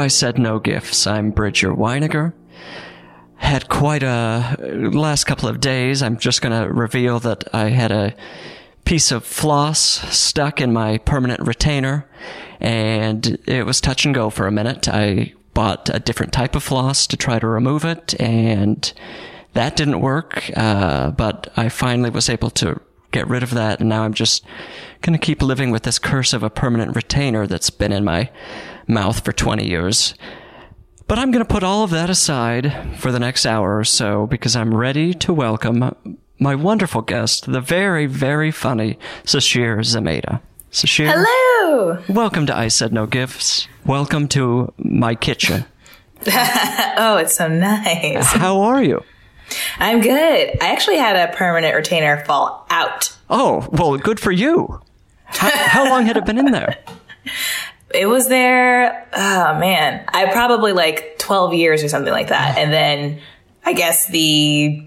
I Said No Gifts. I'm Bridger Winegar. Had quite a last couple of days. I'm just going to reveal that I had a piece of floss stuck in my permanent retainer and it was touch and go for a minute. I bought a different type of floss to try to remove it and that didn't work. Uh, but I finally was able to get rid of that and now I'm just going to keep living with this curse of a permanent retainer that's been in my mouth for 20 years. But I'm going to put all of that aside for the next hour or so because I'm ready to welcome my wonderful guest, the very, very funny Sasheer Zamata. Sasheer, Hello. welcome to I Said No Gifts. Welcome to my kitchen. Oh, it's so nice. How are you? I'm good. I actually had a permanent retainer fall out. Oh, well, good for you. How, how long had it been in there? It was there, oh man, I probably like 12 years or something like that. And then I guess the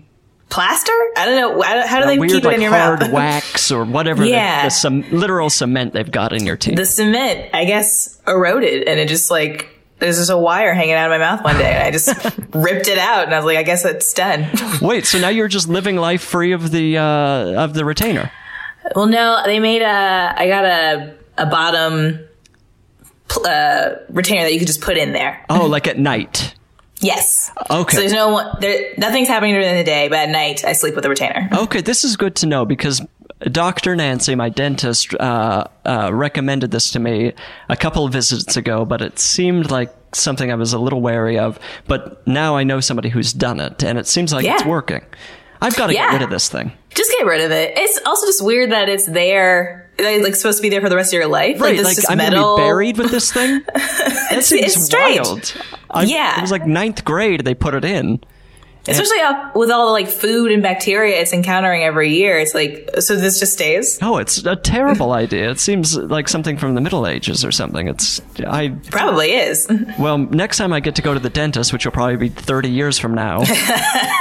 plaster? I don't know. I don't- How do they Weird, keep it like in your hard mouth? wax or whatever. Yeah. The, the some literal cement they've got in your teeth. the cement, I guess, eroded and it just like, there's just a wire hanging out of my mouth one day and I just ripped it out and I was like, I guess it's done. Wait, so now you're just living life free of the uh, of the retainer? Well, no, they made a. I got a a bottom uh, retainer that you could just put in there. Oh, like at night. Yes. Okay. So there's no one. There, nothing's happening during the day, but at night I sleep with a retainer. Okay, this is good to know because Dr. Nancy, my dentist, uh, uh, recommended this to me a couple of visits ago, but it seemed like something I was a little wary of. But now I know somebody who's done it, and it seems like it's working. I've got to Yeah. get rid of this thing. Just get rid of it. It's also just weird that it's there. Like, like supposed to be there for the rest of your life. Right, like this like I'm metal. gonna be buried with this thing. That seems it's strange. wild. I, Yeah. it was like ninth grade they put it in. Especially with all the like food and bacteria it's encountering every year. It's like so this just stays. Oh, it's a terrible idea. It seems like something from the Middle Ages or something. It's I Probably is. well, next time I get to go to the dentist, which will probably be 30 years from now,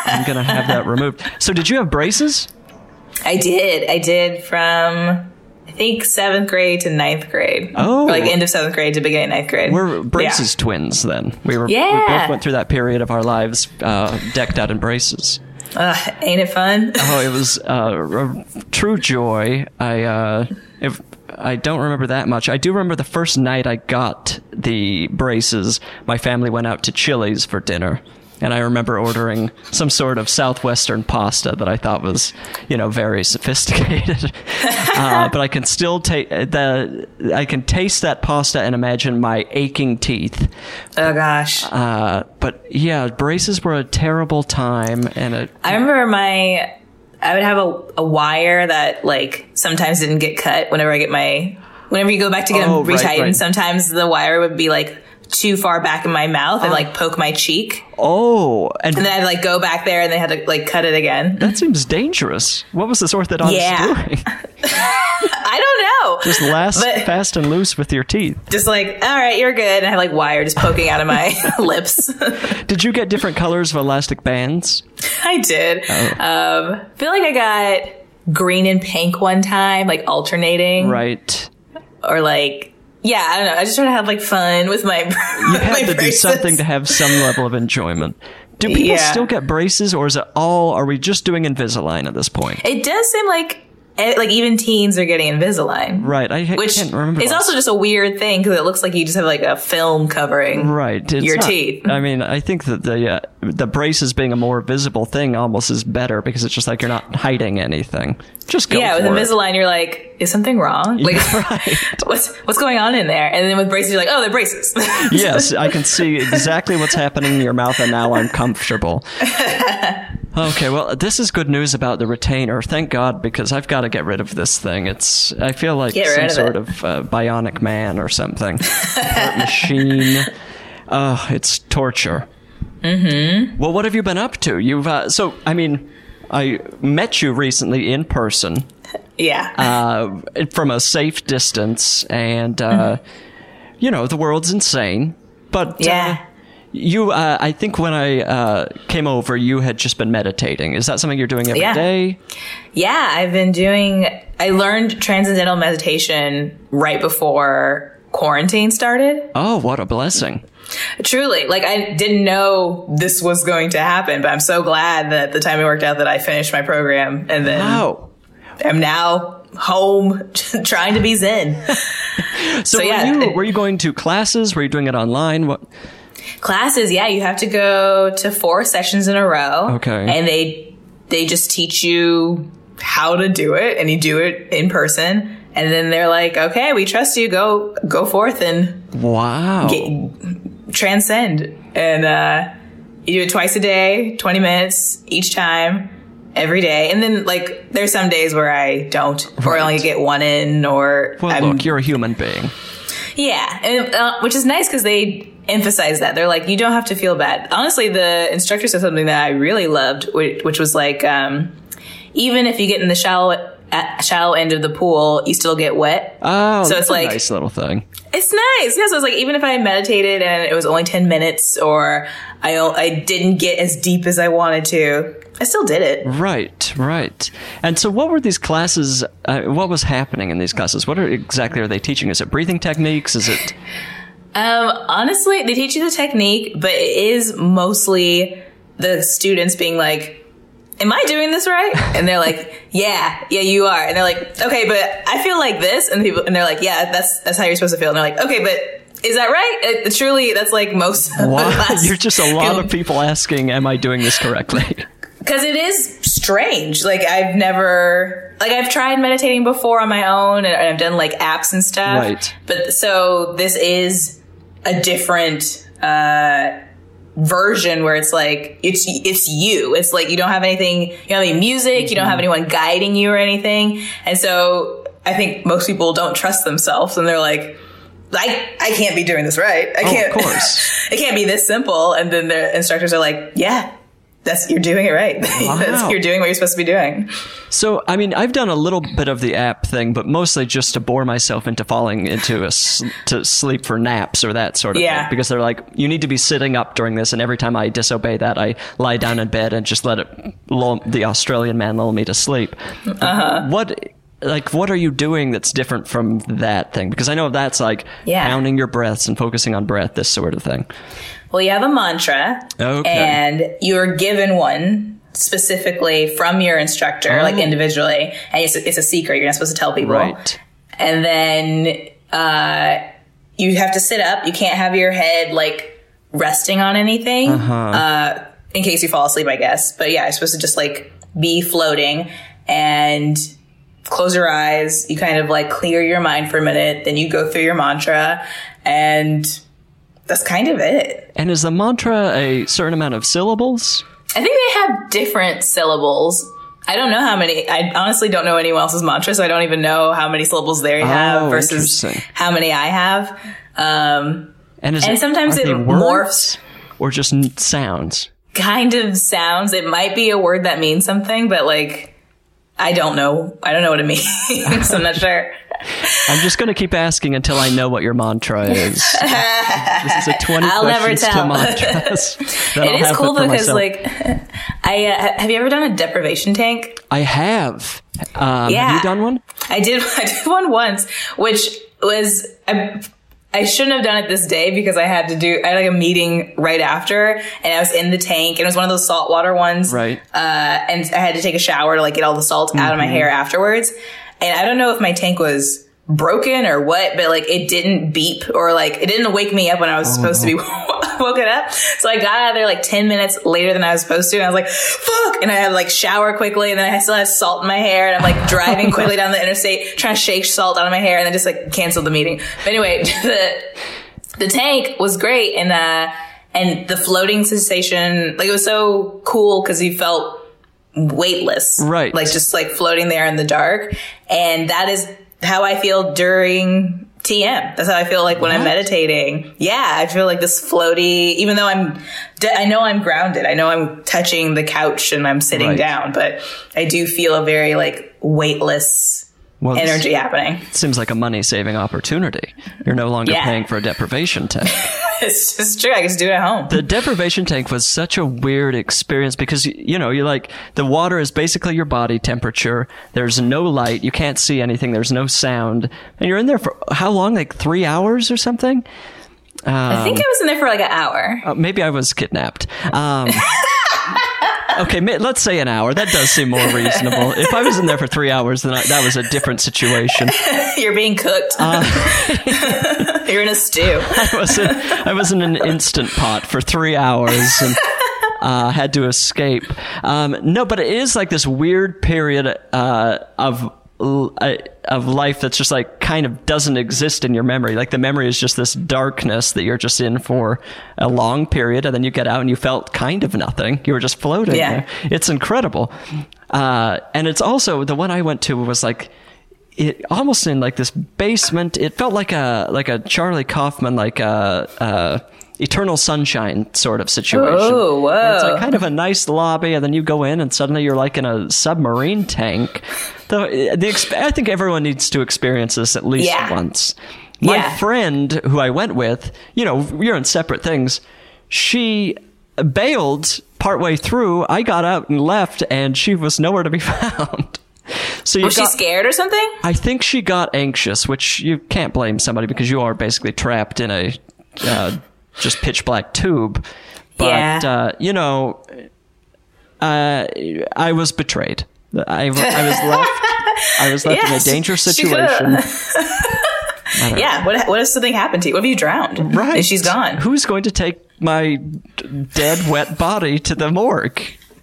I'm going to have that removed. So, did you have braces? I did. I did from I think seventh grade to ninth grade. Oh. Or, like end of seventh grade to beginning of ninth grade. We're braces twins then. We were we Yeah. both went through that period of our lives uh, decked out in braces. Yeah. Ugh, ain't it fun? Oh, it was uh, a true joy. I uh, if I don't remember that much. I do remember the first night I got the braces. My family went out to Chili's for dinner. And I remember ordering some sort of southwestern pasta that I thought was, you know, very sophisticated. uh, but I can still take the, I can taste that pasta and imagine my aching teeth. oh gosh. Uh, but yeah, braces were a terrible time, and it, I remember my I would have a, a wire that like sometimes didn't get cut whenever I get my whenever you go back to get Oh, them right, retightened, right. sometimes the wire would be like too far back in my mouth and like poke my cheek. oh, and And then I'd like go back there and they had to like cut it again. That seems dangerous. What was this orthodontist Yeah. doing? I don't know. Just last But- fast and loose with your teeth. Just like, all right, you're good. And I had like wire just poking out of my lips. Did you get different colors of elastic bands? I did. Oh. Um, feel like I got green and pink one time, like alternating. Right. Or like, yeah, I don't know. I just try to have like fun with my. You have to do something to have some level of enjoyment. Do people Yeah. still get braces, or is it all? Are we just doing Invisalign at this point? It does seem like like even teens are getting Invisalign. Right. I ha- Which can't remember. last- also just a weird thing because it looks like you just have like a film covering right. It's your not- teeth. I mean, I think that the uh, the braces being a more visible thing almost is better because it's just like you're not hiding anything. Just go yeah, with for it. Invisalign, you're like, is something wrong? Like, right. what's what's going on in there? And then with braces, you're like, oh, they're braces. yes, I can see exactly what's happening in your mouth, and now I'm comfortable. Okay, well, this is good news about the retainer. Thank God, because I've got to get rid of this thing. It's I feel like some of sort it. of uh, bionic man or something, Part machine. Oh, it's torture. Mm-hmm. Well, what have you been up to? You've uh, so I mean, I met you recently in person yeah. uh, from a safe distance, and uh, you know the world's insane. But Yeah. You, uh, I think when I uh, came over, you had just been meditating. Is that something you're doing every day? Yeah. Yeah, I've been doing. I learned transcendental meditation right before quarantine started. Oh, what a blessing! Truly, like I didn't know this was going to happen, but I'm so glad that the timing worked out that I finished my program and then Wow. am now home trying to be zen. So, So, yeah, you, were you going to classes? Were you doing it online? What? Classes, yeah, you have to go to four sessions in a row. Okay. And they they just teach you how to do it and you do it in person. And then they're like, okay, we trust you. Go go forth and Wow. Get, transcend. And uh, you do it twice a day, 20 minutes each time, every day. And then, like, there's some days where I don't, or I only get one in, or well, I'm, look, you're a human being. yeah, and, uh, which is nice because they emphasize that. They're like, you don't have to feel bad. Honestly, the instructor said something that I really loved, which, which was like, um, even if you get in the shallow, shallow end of the pool, you still get wet. Oh, So that's it's a like- nice little thing. It's nice. Yeah, so it's like even if I meditated and it was only 10 minutes or I, I didn't get as deep as I wanted to, I still did it. Right, right. And so, what were these classes? Uh, what was happening in these classes? What are exactly are they teaching? Is it breathing techniques? Is it? Um, honestly, they teach you the technique, but it is mostly the students being like, Am I doing this right? And they're like, Yeah, yeah, you are. And they're like, Okay, but I feel like this. And people, and they're like, Yeah, that's that's how you're supposed to feel. And they're like, Okay, but is that right? Uh, truly, that's like most. of you're just a lot of people asking, "Am I doing this correctly?" because it is strange. Like I've never, like I've tried meditating before on my own, and I've done like apps and stuff. Right. But so this is a different uh, version where it's like it's it's you. It's like you don't have anything. You don't have any music. You don't have anyone guiding you or anything. And so I think most people don't trust themselves, and they're like. I, I can't be doing this right. I Oh, can't. Of course. it can't be this simple. And then the instructors are like, "Yeah, that's you're doing it right. Wow. you're doing what you're supposed to be doing." So, I mean, I've done a little bit of the app thing, but mostly just to bore myself into falling into a to sleep for naps or that sort of Yeah. thing. Because they're like, you need to be sitting up during this, and every time I disobey that, I lie down in bed and just let it lull, the Australian man lull me to sleep. Uh-huh. What? Like, what are you doing that's different from that thing? Because I know that's like Yeah. counting your breaths and focusing on breath, this sort of thing. Well, you have a mantra, Okay. and you're given one specifically from your instructor, like Oh. individually, and it's, it's a secret. You're not supposed to tell people. Right. And then uh, you have to sit up. You can't have your head like resting on anything, uh in case you fall asleep, I guess. But yeah, you're supposed to just like be floating and close your eyes. You kind of like clear your mind for a minute. Then you go through your mantra, and that's kind of it. And is the mantra a certain amount of syllables? I think they have different syllables. I don't know how many. I honestly don't know anyone else's mantra, so I don't even know how many syllables they have Oh, versus how many I have. Um, And, And it, sometimes it morphs. or just sounds? kind of sounds. It might be a word that means something, but like I don't know. I don't know what it means. I'm not sure. I'm just going to keep asking until I know what your mantra is. this is a 20 I'll never questions to tell. mantras. that I'll It is cool because myself. like I uh, have you ever done a deprivation tank? I have. Um, Have Yeah. you done one? I did. I did one once, which was I, I shouldn't have done it this day because I had to do, I had like a meeting right after and I was in the tank and it was one of those saltwater ones. Right. Uh, and I had to take a shower to like get all the salt out of my hair afterwards. And I don't know if my tank was broken or what, but like it didn't beep or like it didn't wake me up when I was supposed to be woken up. So I got out of there like 10 minutes later than I was supposed to. And I was like, fuck. And I had to like shower quickly and then I still had salt in my hair and I'm like driving quickly down the interstate trying to shake salt out of my hair and then just like canceled the meeting. But anyway, the, the tank was great and, uh, and the floating sensation, like it was so cool because you felt weightless. Right. Like just like floating there in the dark. And that is how I feel during TM. That's how I feel like when I'm meditating. Yeah, I feel like this floaty, even though I'm, I know I'm grounded. I know I'm touching the couch and I'm sitting Right. down, but I do feel a very like weightless Well, energy happening. seems like a money saving opportunity. You're no longer Yeah. paying for a deprivation tank. It's just true. I can just do it at home. the deprivation tank was such a weird experience because you know you're like the water is basically your body temperature there's no light you can't see anything there's no sound and you're in there for how long like three hours or something I think I was in there for like an hour. Uh, maybe i was kidnapped um, okay let's say an hour that does seem more reasonable if i was in there for three hours then I, that was a different situation You're being cooked. You're in a stew. I was in, I was in an instant pot for three hours and uh, had to escape. Um, no, but it is like this weird period uh, of uh, of life that's just like kind of doesn't exist in your memory. Like the memory is just this darkness that you're just in for a long period, and then you get out and you felt kind of nothing. You were just floating. Yeah. It's incredible, uh, and it's also the one I went to was like it almost in like this basement. It felt like a like a Charlie Kaufman like a, a Eternal Sunshine sort of situation. Oh, Where It's like kind of a nice lobby, and then you go in, and suddenly you're like in a submarine tank. The, the exp- I think everyone needs to experience this at least Yeah. once. My Yeah. friend who I went with, you know, you're in separate things. She bailed partway through. I got out and left, and she was nowhere to be found. So you Was she scared or something? I think she got anxious, which you can't blame somebody because you are basically trapped in a uh, just pitch black tube. But Yeah. uh, you know, uh, I was betrayed. I, I was left. I was left in a dangerous situation. Yeah. What, what if something happened to you? What if you drowned? Right? And she's gone. Who's going to take my dead, wet body to the morgue?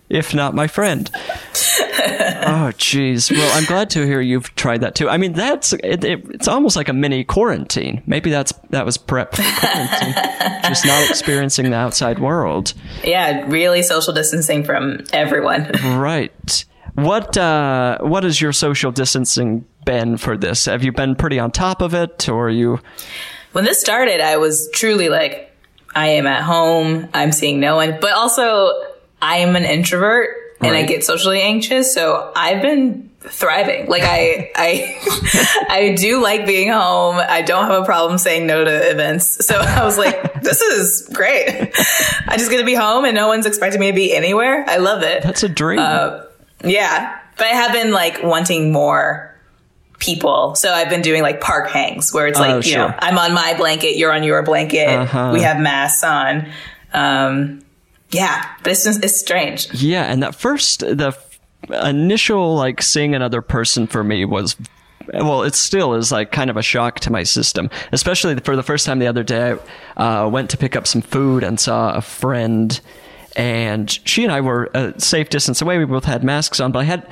If not my friend. oh, jeez. Well, I'm glad to hear you've tried that too. I mean, that's it, it, it's almost like a mini quarantine. Maybe that's that was prep for quarantine, just not experiencing the outside world. Yeah. Really social distancing from everyone. Right. What uh, what has your social distancing been for this? Have you been pretty on top of it, or are you? when this started, I was truly like, I am at home. I'm seeing no one, but also I am an introvert and I get socially anxious. So I've been thriving. Like I, I, I do like being home. I don't have a problem saying no to events. So I was like, this is great. I just get to be home and no one's expecting me to be anywhere. I love it. That's a dream. Uh, Yeah. But I have been like wanting more people. So I've been doing like park hangs where it's like, Oh, you sure. know, I'm on my blanket, you're on your blanket. Uh-huh. We have masks on. Um, yeah, but it's it's strange. Yeah, and that first the initial like seeing another person for me was well, it still is like kind of a shock to my system, especially for the first time the other day. I uh, went to pick up some food and saw a friend, and she and I were a safe distance away. We both had masks on, but I had.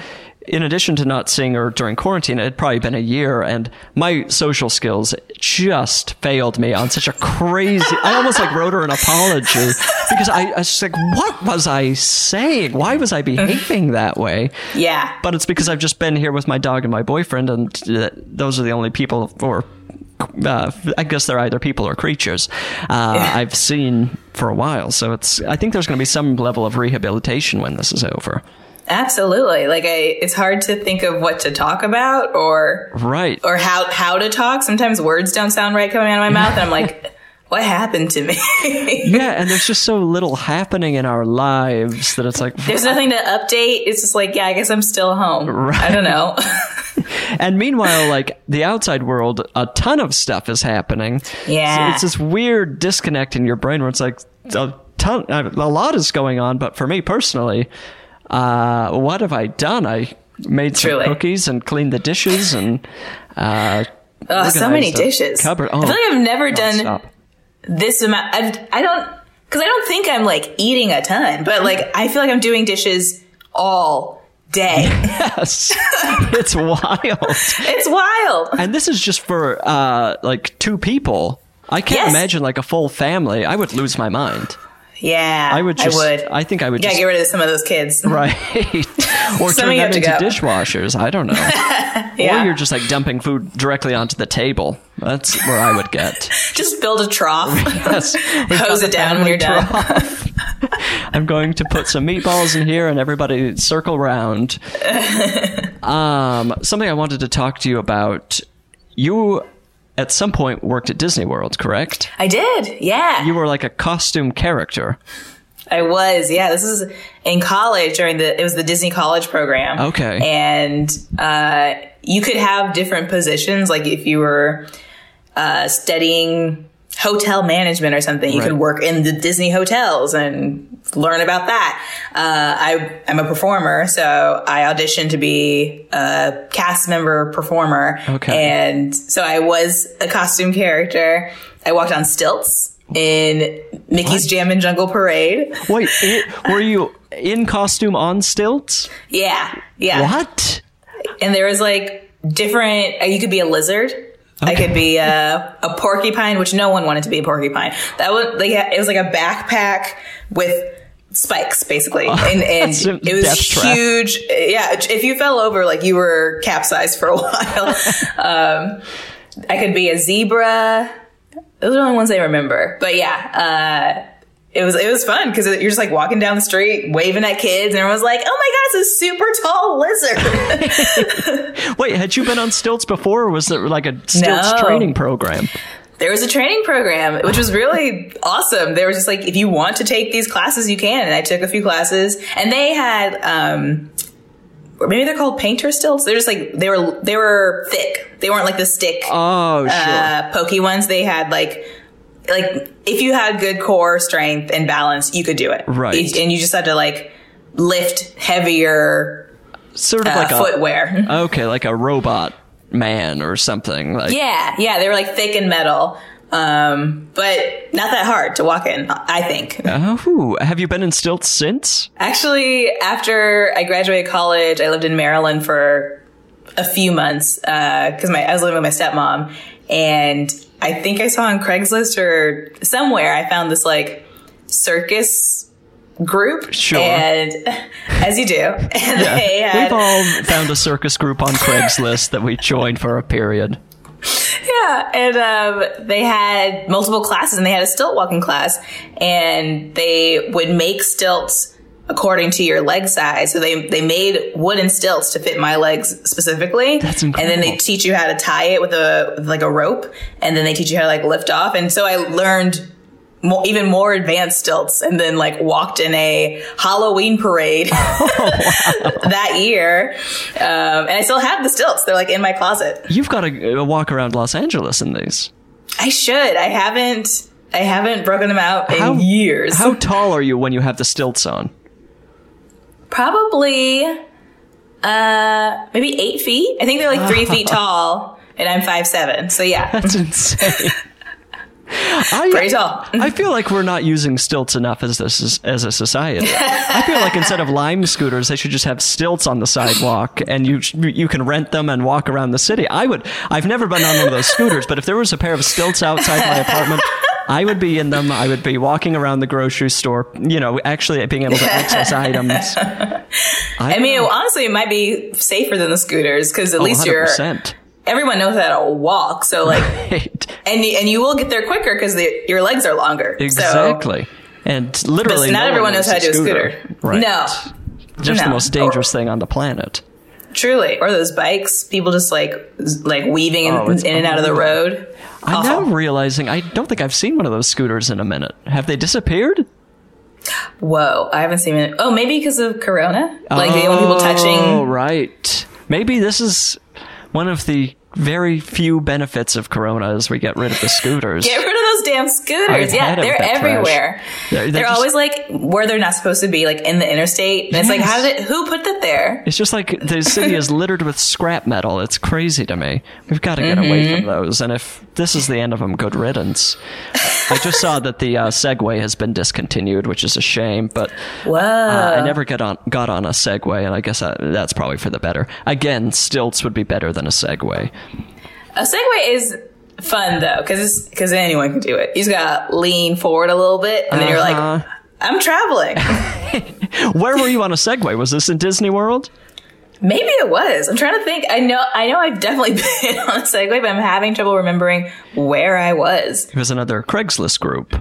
In addition to not seeing her during quarantine, it had probably been a year, and my social skills just failed me on such a crazy. I almost like wrote her an apology because I, I was just like, "What was I saying? Why was I behaving that way?" Yeah. but it's because I've just been here with my dog and my boyfriend, and those are the only people, or uh, I guess they're either people or creatures uh, I've seen for a while. So it's I think there's going to be some level of rehabilitation when this is over. Absolutely. Like I, it's hard to think of what to talk about or, Right. or how, how to talk. Sometimes words don't sound right coming out of my mouth. And I'm like, what happened to me? yeah, and there's just so little happening in our lives that it's like There's nothing to update. It's just like, yeah, I guess I'm still home. Right. I don't know. and meanwhile, like the outside world, a ton of stuff is happening. Yeah. So it's this weird disconnect in your brain where it's like a ton, a lot is going on. But for me personally, uh, what have I done? I made some Truly. cookies and cleaned the dishes and uh, Oh, so many dishes. Cupboard. Oh, I feel like I've never done stop. this amount. I've, I don't, because I don't think I'm like eating a ton, but like I feel like I'm doing dishes all day. Yes, it's wild. it's wild. And this is just for uh, like two people. I can't Yes. imagine like a full family. I would lose my mind. Yeah, I would just. I would. I think I would yeah, just get rid of some of those kids. right, or turn them into dishwashers. I don't know. Yeah. Or you're just like dumping food directly onto the table. That's where I would get. Just build a trough. Yes, Hose it down when you're done. I'm going to put some meatballs in here and everybody circle round. Um, something I wanted to talk to you about. You at some point worked at Disney World, correct? I did. Yeah. You were like a costume character. I was, yeah. This is in college during the it was the Disney College program. Okay. And uh, you could have different positions, like if you were uh, studying hotel management or something, you Right. could work in the Disney hotels and learn about that. Uh, I I'm a performer, so I auditioned to be a cast member performer. Okay. And so I was a costume character. I walked on stilts. In Mickey's Jammin' Jungle Parade. Wait, it, were you in costume on stilts? Yeah. Yeah. What? And there was like different, uh, you could be a lizard. I could be a, a porcupine, which no one wanted to be a porcupine. That was like, it was like a backpack with spikes basically. And, and it was death trap. huge. Yeah. If you fell over, like you were capsized for a while. um, I could be a zebra. Those are the only ones I remember. But yeah, uh, it was it was fun because you're just like walking down the street, waving at kids, and everyone's like, "Oh my god, it's a super tall lizard!" Wait, had you been on stilts before, or was it like a stilts No. training program? there was a training program, which was really awesome. They were just like, "If you want to take these classes, you can." And I took a few classes, and they had, um, or maybe they're called painter stilts. They're just like they were they were thick. They weren't like the stick. Oh, sure. uh, pokey ones, they had like, like if you had good core strength and balance, you could do it. Right. And you just had to like lift heavier sort of uh, like a footwear. okay, like a robot man or something. Like yeah, yeah, they were like thick and metal, um, but not that hard to walk in. I think. Oh, have you been in stilts since? Actually, after I graduated college, I lived in Maryland for a few months because my I was living with my stepmom, and I think I saw on Craigslist or somewhere I found this like circus group. Sure. And as you do, and they had We've all found a circus group on Craigslist that we joined for a period. Yeah, and um, they had multiple classes, and they had a stilt walking class, and they would make stilts according to your leg size. So they they made wooden stilts to fit my legs specifically. That's incredible. And then they teach you how to tie it with a with like a rope, and then they teach you how to like lift off. And so I learned. More, even more advanced stilts, and then like walked in a Halloween parade that year, um, and I still have the stilts. They're like in my closet. You've got to uh, walk around Los Angeles in these. I should. I haven't. I haven't broken them out in How- years. How tall are you when you have the stilts on? Probably, uh, maybe eight feet. I think they're like three feet tall, and I'm five seven. So yeah, That's insane. I, pretty tall. I feel like we're not using stilts enough as this as a society. I feel like instead of lime scooters, they should just have stilts on the sidewalk, and you you can rent them and walk around the city. I would. I've never been on one of those scooters, but if there was a pair of stilts outside my apartment. I would be in them. I would be walking around the grocery store, you know, actually being able to access items. I, I mean, honestly, it might be safer than the scooters because Oh, at least you're 100%. everyone knows how to walk. So like, Right. and you, and you will get there quicker because your legs are longer. So, Exactly. and but literally, not no everyone knows how to do a scooter. scooter. Right. No, Just the most dangerous thing on the planet. Truly. Or those bikes, people just like like weaving in, Oh, in and out of the road. I'm Awful. now oh. realizing I don't think I've seen one of those scooters in a minute. Have they disappeared? Whoa, I haven't seen it. Oh, maybe because of Corona. Like they don't want people Oh, touching. right. Maybe this is one of the very few benefits of Corona is we get rid of the scooters. Get rid those damn scooters. Yeah, they're everywhere. They're- They're, they're just- always like where they're not supposed to be, like in the interstate. And it's like, how did it, who put that there? It's just like the city is littered with scrap metal. It's crazy to me. We've got to get away from those. And if this is the end of them, good riddance. I just saw that the uh, Segway has been discontinued, which is a shame. But uh, I never get on got on a Segway, and I guess uh that's probably for the better. Again, stilts would be better than a Segway. A Segway is fun though, because because anyone can do it. You just gotta lean forward a little bit, and then you're Uh-huh. like, I'm traveling. Where were you on a Segway? Was this in Disney World? Maybe it was. I'm trying to think. I know. I know. I've definitely been on a Segway, but I'm having trouble remembering where I was. It was another Craigslist group.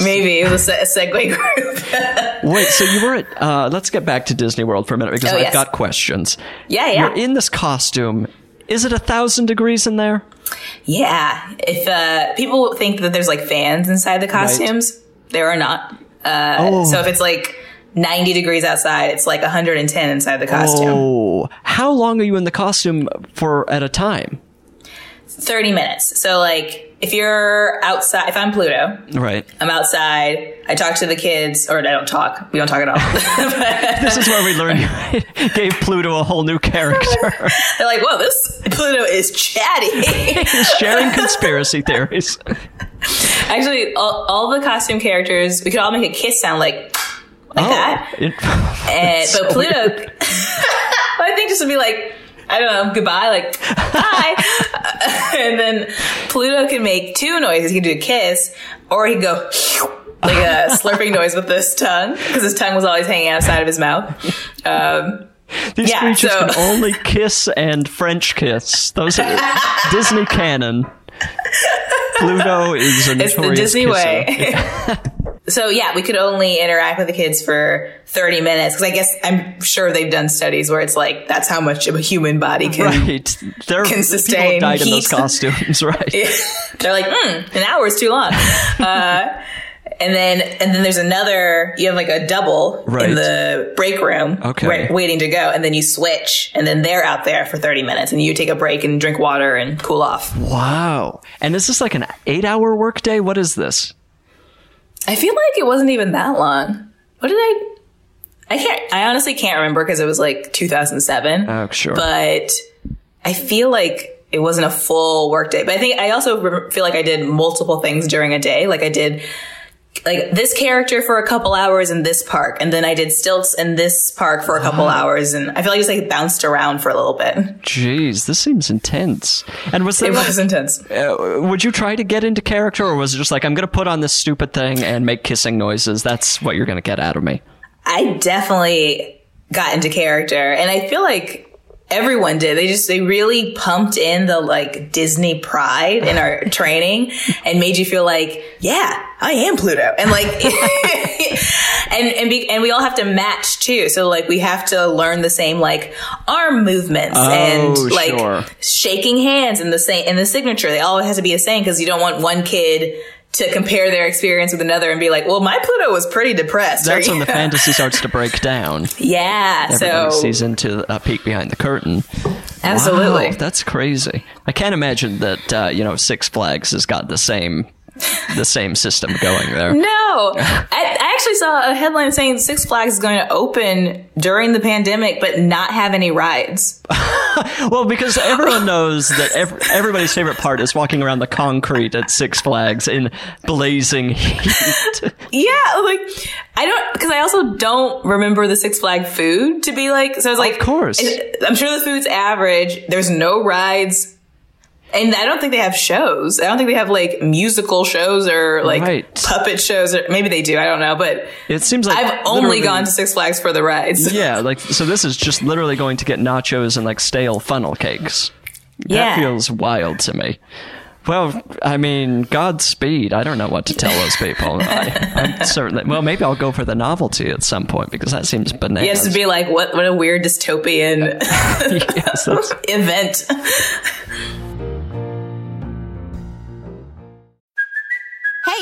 Maybe it was a, a Segway group. Wait, so you were at? Uh, let's get back to Disney World for a minute because Oh, I've yes. got questions. yeah, yeah, You're in this costume. Is it a thousand degrees in there? yeah. If uh, people think that there's like fans inside the costumes, there are not. Uh, Oh. So if it's like 90 degrees outside, it's like 110 inside the costume. Oh, how long are you in the costume for at a time? 30 minutes. So like if you're outside, if I'm Pluto, Right. I'm outside. I talk to the kids, or I don't talk. We don't talk at all. This is where we learned you gave Pluto a whole new character. They're like, "Whoa, this Pluto is chatty." He's sharing conspiracy theories. Actually, all, all the costume characters, we could all make a kiss sound like like oh, that. It- eh, And, so but Pluto, I think just would be like, I don't know, goodbye, like hi, and then Pluto can make two noises. He can do a kiss, or he can go like a slurping noise with his tongue because his tongue was always hanging outside of his mouth. Um, These Yeah, creatures so- can only kiss and French kiss. Those are Disney canon. Pluto is a notorious it's the Disney kisser. way. So yeah, we could only interact with the kids for 30 minutes because I guess I'm sure they've done studies where it's like that's how much of a human body can. Right. There Can sustain died in those costumes, right? They're like, hmm, an hour is too long. Uh, and then and then there's another. You have like a double Right. in the break room, Okay. wait- waiting to go, and then you switch, and then they're out there for 30 minutes, and you take a break and drink water and cool off. Wow. And is this like an eight hour workday? What is this? I feel like it wasn't even that long. What did I? I can't. I honestly can't remember because it was like 2007. Oh, sure. But I feel like it wasn't a full work day. But I think I also feel like I did multiple things during a day. Like I did like this character for a couple hours in this park, and then I did stilts in this park for a couple hours, and I feel like it's like bounced around for a little bit. Jeez, this seems intense. And was there It was intense. uh, would you try to get into character or was it just like I'm going to put on this stupid thing and make kissing noises? That's what you're going to get out of me. I definitely got into character and I feel like everyone did. They just, they really pumped in the like Disney pride in our training and made you feel like, yeah, I am Pluto. And like, and, and, be, and we all have to match too. So like we have to learn the same like arm movements and like sure. shaking hands in the same, in the signature. They all have to be the same because you don't want one kid to compare their experience with another and be like, well, my Pluto was pretty depressed. That's when the fantasy starts to break down. yeah. Everybody so sees into a peek behind the curtain. absolutely. Wow, that's crazy. I can't imagine that uh, you know Six Flags has got the same the same system going there. No, I, I actually saw a headline saying Six Flags is going to open during the pandemic, but not have any rides. Well, because everyone knows that ev- everybody's favorite part is walking around the concrete at Six Flags in blazing heat. Yeah, like I don't because I also don't remember the Six Flag food to be like. So I was like, Of course. I'm sure the food's average. There's no rides. And I don't think they have shows. I don't think they have like musical shows or like Right. puppet shows or maybe they do. I don't know, but It seems like I've only gone to Six Flags for the rides. Yeah, like so. This is just literally going to get nachos and like stale funnel cakes. Yeah. That feels wild to me. Well, I mean, Godspeed. I don't know what to tell those people. I, I'm certainly. Well, maybe I'll go for the novelty at some point because that seems bananas. Yes, to be like what what a weird dystopian yes, event.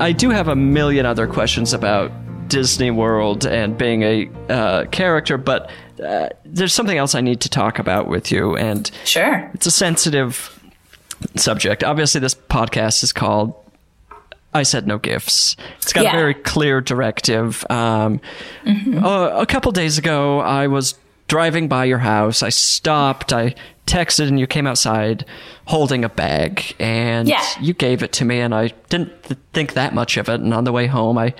I do have a million other questions about Disney World and being a uh, character, but uh, there's something else I need to talk about with you, and Sure. it's a sensitive subject. Obviously, this podcast is called I Said No Gifts. It's got Yeah. a very clear directive. Um, uh, a couple days ago, I was driving by your house. I stopped. I texted, and you came outside holding a bag, and Yeah. you gave it to me, and I didn't th- think that much of it. And on the way home, I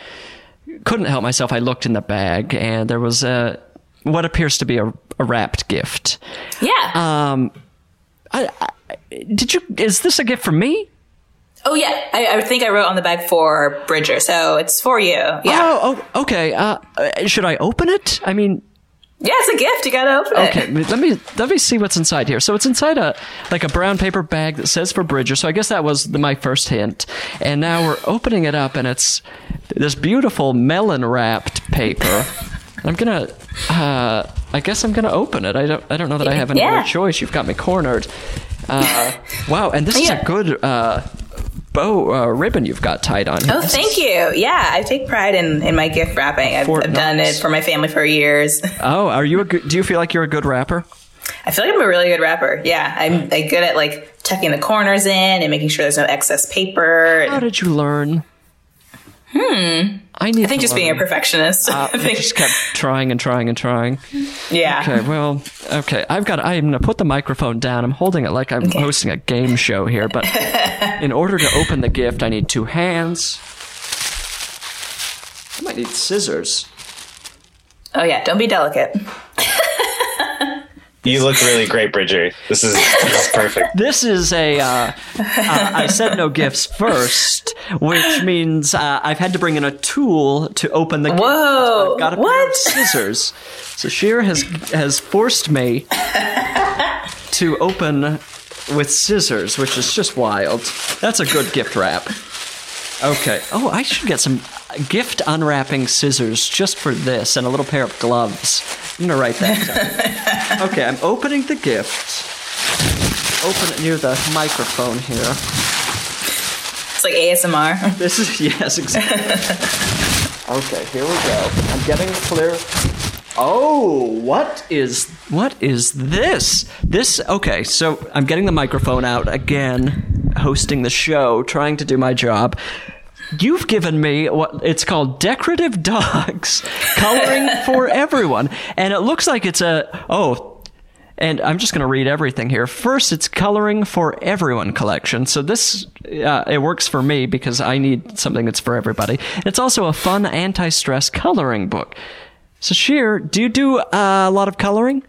couldn't help myself. I looked in the bag, and there was a what appears to be a, a wrapped gift. Yeah. Um, I, I, did you? Is this a gift for me? oh, yeah. I, I think I wrote on the bag for Bridger, so it's for you. Yeah. Oh, oh okay. Uh, uh, should I open it? I mean, Yeah, it's a gift. You gotta open it. okay. Let me let me see what's inside here. So it's inside a like a brown paper bag that says for Bridger. So I guess that was the, my first hint. And now we're opening it up, and it's this beautiful melon wrapped paper. I'm gonna. Uh, I guess I'm gonna open it. I don't. I don't know that I have any Yeah. other choice. You've got me cornered. Uh, wow, and this is a good uh, bow uh, ribbon you've got tied on. here. Oh, thank you. Yeah, I take pride in, in my gift wrapping. I've, I've done it for my family for years. Oh, are you a good? Do you feel like you're a good rapper? I feel like I'm a really good rapper. Yeah, I'm, I'm good at like tucking the corners in and making sure there's no excess paper. How did you learn? Hmm. I need. I think just being a perfectionist. Uh, I I think, just kept trying and trying and trying. yeah. Okay, well, okay. I've got. I'm gonna put the microphone down. I'm holding it like I'm hosting a game show here. But in order to open the gift, I need two hands. I might need scissors. Oh yeah, don't be delicate. You look really great, Bridger. This is, this is perfect. This is a. Uh, uh, I said no gifts first, which means uh, I've had to bring in a tool to open the gift. Whoa, I've got a pair what? of scissors. Sasheer has has forced me to open with scissors, which is just wild. That's a good gift wrap. Okay. Oh, I should get some gift unwrapping scissors just for this and a little pair of gloves. I'm gonna write that down. okay, I'm opening the gift. Open it near the microphone here. It's like ASMR. This is yes, exactly. okay, here we go. I'm getting clear. Oh, what is what is this? This okay, so I'm getting the microphone out again, hosting the show, trying to do my job. You've given me what it's called decorative dogs coloring for everyone. And it looks like it's a oh and I'm just going to read everything here. First, it's coloring for everyone collection. So this uh, it works for me because I need something that's for everybody. It's also a fun anti-stress coloring book. Sasheer, do you do uh, a lot of coloring?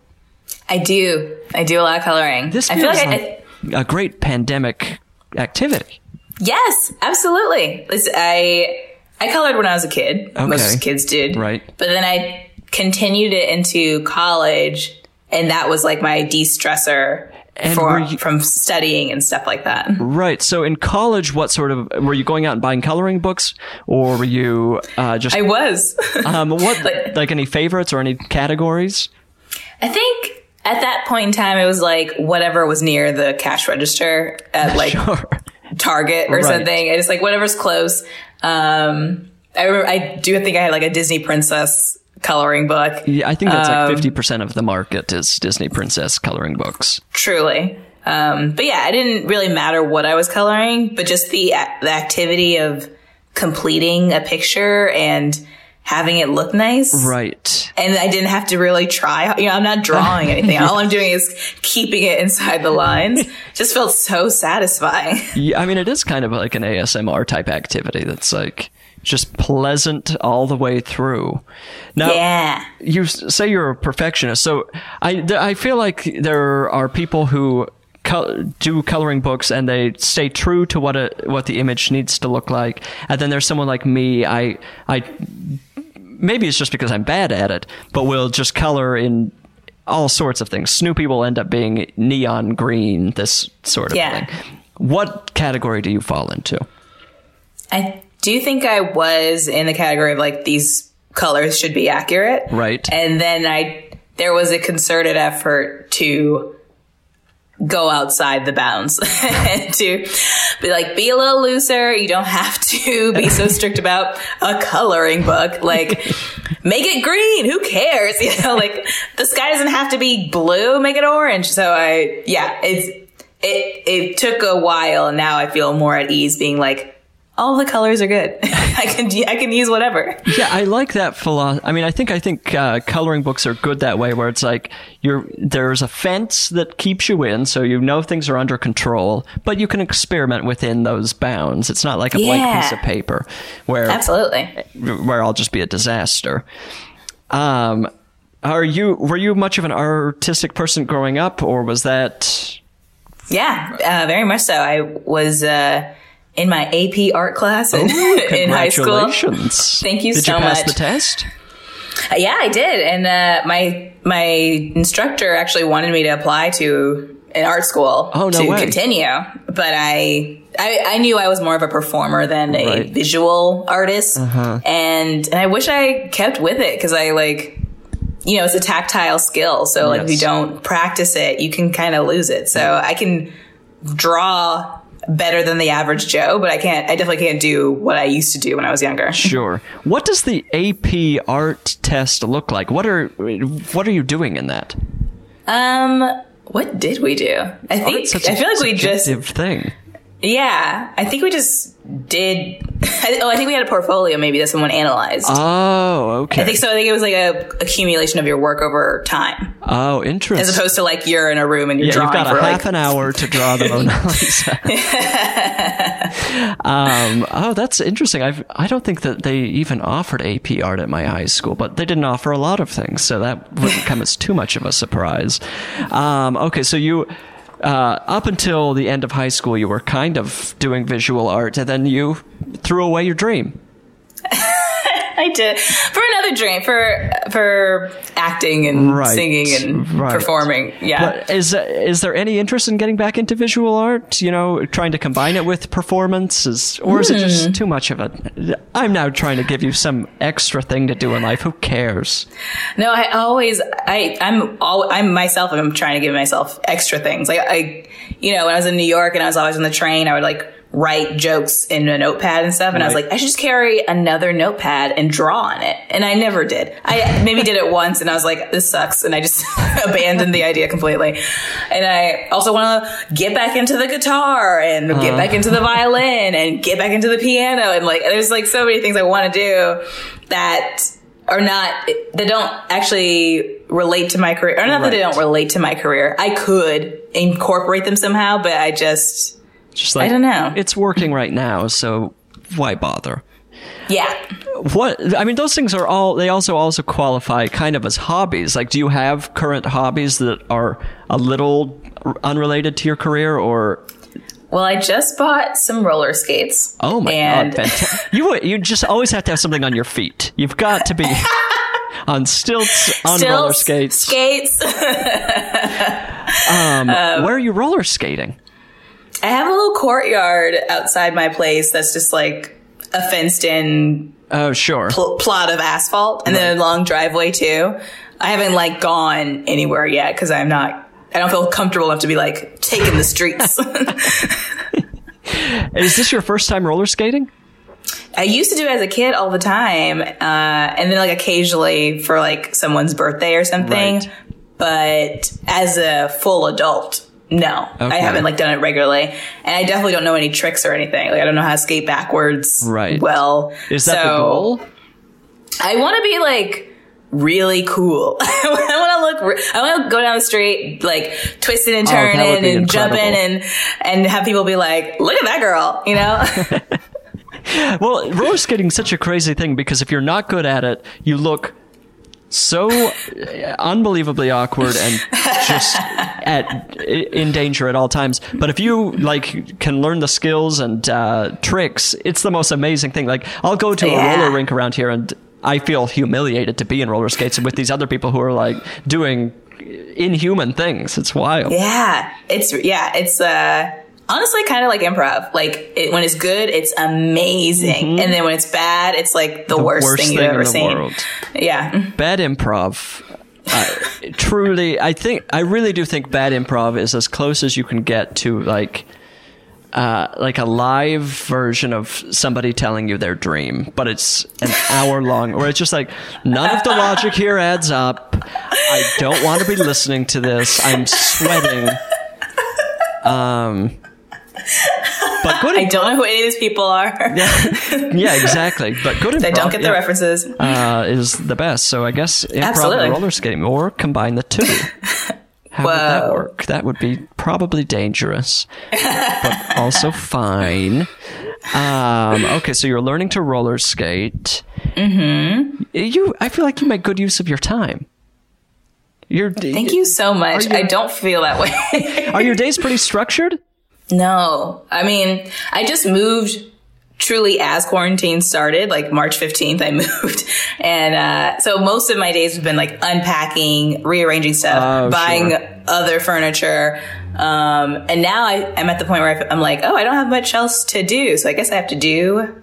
I do. I do a lot of coloring. This I feels feel like, like a great pandemic activity. Yes, absolutely. Listen, I I colored when I was a kid. Okay. Most kids did. Right. But then I continued it into college, and that was like my de-stressor And for, you- from studying and stuff like that. Right. So in college, what sort of were you going out and buying coloring books, or were you uh, just I was. um, what like- like any favorites or any categories? I think at that point in time, it was like whatever was near the cash register at like Sure. Target or Right. something. I just like whatever's close. Um, I remember, I do think I had like a Disney princess coloring book. Yeah, I think that's Um, like fifty percent of the market is Disney princess coloring books. Truly. Um, but yeah, it didn't really matter what I was coloring, but just the the activity of completing a picture and having it look nice. Right. And I didn't have to really try. You know, I'm not drawing anything. All I'm doing is keeping it inside the lines. Just felt so satisfying. Yeah, I mean, it is kind of like an ASMR type activity that's like just pleasant all the way through. Now, Yeah. you say you're a perfectionist, so I I feel like there are people who do coloring books and they stay true to what a what the image needs to look like. And then there's someone like me. I I maybe it's just because I'm bad at it, but will just color in all sorts of things. Snoopy will end up being neon green, this sort of Yeah. thing. What category do you fall into? I do think I was in the category of like these colors should be accurate. Right. And then I there was a concerted effort to go outside the bounds to be like be a little looser. You don't have to be so strict about a coloring book. Like make it green. Who cares? You know like the sky doesn't have to be blue. Make it orange. So i yeah it's it it took a while. And now i feel more at ease being like all the colors are good i can i can use whatever Yeah, I like that philosophy. I mean, I think I think uh, coloring books are good that way, where it's like you're there's a fence that keeps you in, so you know things are under control, but you can experiment within those bounds. It's not like a blank piece of paper where absolutely where I'll just be a disaster. Um, are you were you much of an artistic person growing up, or was that? Yeah, uh, very much so. I was uh, in my AP art class in, in high school. Congratulations! Thank you Did so you pass much. the test? Uh, Yeah, I did, and uh, my my instructor actually wanted me to apply to an art school Oh, no to way. continue, but I, I I knew I was more of a performer than a Right. Uh-huh. visual artist, and and I wish I kept with it because I like. You know, it's a tactile skill. So, like, if you don't practice it, you can kind of lose it. So, I can draw better than the average Joe, but I can't, I definitely can't do what I used to do when I was younger. Sure. What does the AP art test look like? What are what are you doing in that? Um, what did we do? I think I feel like we just thing. Yeah. I think we just did. oh, I think we had a portfolio maybe that someone analyzed. Oh, okay. I think so. I think it was like a accumulation of your work over time, Oh, interesting. as opposed to like you're in a room and you're yeah, drawing you've got for a like half an hour to draw the Mona Lisa. um, oh, that's interesting. I've I don't think that they even offered AP art at my high school, but they didn't offer a lot of things, so that wouldn't come as too much of a surprise. Um, okay, so you. Uh, up until the end of high school, you were kind of doing visual art, and then you threw away your dream. I did for another dream for for acting and Right, singing and right. performing. Yeah. But is is there any interest in getting back into visual art? You know, trying to combine it with performance, is, or is it Hmm. just too much of a? I'm now trying to give you some extra thing to do in life. Who cares? No, I always, I, I'm all, I'm myself. I'm trying to give myself extra things. Like I, you know, when I was in New York and I was always on the train, I would like write jokes in a notepad and stuff. And I was like, I should just carry another notepad and draw on it. And I never did. I maybe did it once and I was like, this sucks. And I just abandoned the idea completely. And I also want to get back into the guitar and get uh-huh. back into the violin and get back into the piano. And like, there's like so many things I want to do that are not that don't actually relate to my career or not that they don't relate to my career i could incorporate them somehow but i just Just like I don't know. It's working right now, so why bother? yeah What I mean, those things are all. They also also qualify kind of as hobbies. Like, do you have current hobbies that are a little unrelated to your career, or well i just bought some roller skates Oh my and god! Fantastic. you you just always have to have something on your feet. You've got to be on stilts, on Stilts, roller skates. skates Um, where are you roller skating? I have a little courtyard outside my place that's just like a fenced in Oh, sure. pl- plot of asphalt and then a long driveway too i haven't like gone anywhere yet because i'm not I don't feel comfortable enough to be like taking the streets. Is this your first time roller skating? I used to do it as a kid all the time, uh, and then like occasionally for like someone's birthday or something. Right. But as a full adult, no, Okay. I haven't like done it regularly, and I definitely don't know any tricks or anything. Like I don't know how to skate backwards. Right. Well, Is that the goal? I want to be like really cool. I want to look. re- I want to go down the street like twisting and Oh, turning be and jumping and and have people be like, "Look at that girl," you know. Well, roller skating is such a crazy thing because if you're not good at it, you look so uh, unbelievably awkward and just at in danger at all times. But if you like can learn the skills and uh, tricks, it's the most amazing thing. Like I'll go to a roller rink around here and I feel humiliated to be in roller skates with these other people who are like doing inhuman things. It's wild. Yeah, it's yeah, it's uh honestly kind of like improv. Like it, when it's good, it's amazing, and then when it's bad, it's like the, worst, worst thing you've thing ever the seen. world. Yeah, bad improv uh, truly i think i really do think bad improv is as close as you can get to like uh, like a live version of somebody telling you their dream, but it's an hour long, where it's just like none of the logic here adds up. I don't want to be listening to this. I'm sweating. Um, but good. I don't know who any of these people are. yeah, exactly. But good. I improv, don't get the yeah, references. Uh, is the best. So I guess improv Absolutely. and roller skating, or combine the two. How would that work? That would be probably dangerous, but also fine. Um, okay, so you're learning to roller skate. Mm-hmm. You, I feel like you make good use of your time. You're, Thank you so much. You- I don't feel that way. Are your days pretty structured? No, I mean, I just moved truly as quarantine started, like March 15th, I moved. And, uh, so most of my days have been like unpacking, rearranging stuff, Oh, buying sure. other furniture. Um, and now I, I'm at the point where I, am like, oh, I don't have much else to do. So I guess I have to do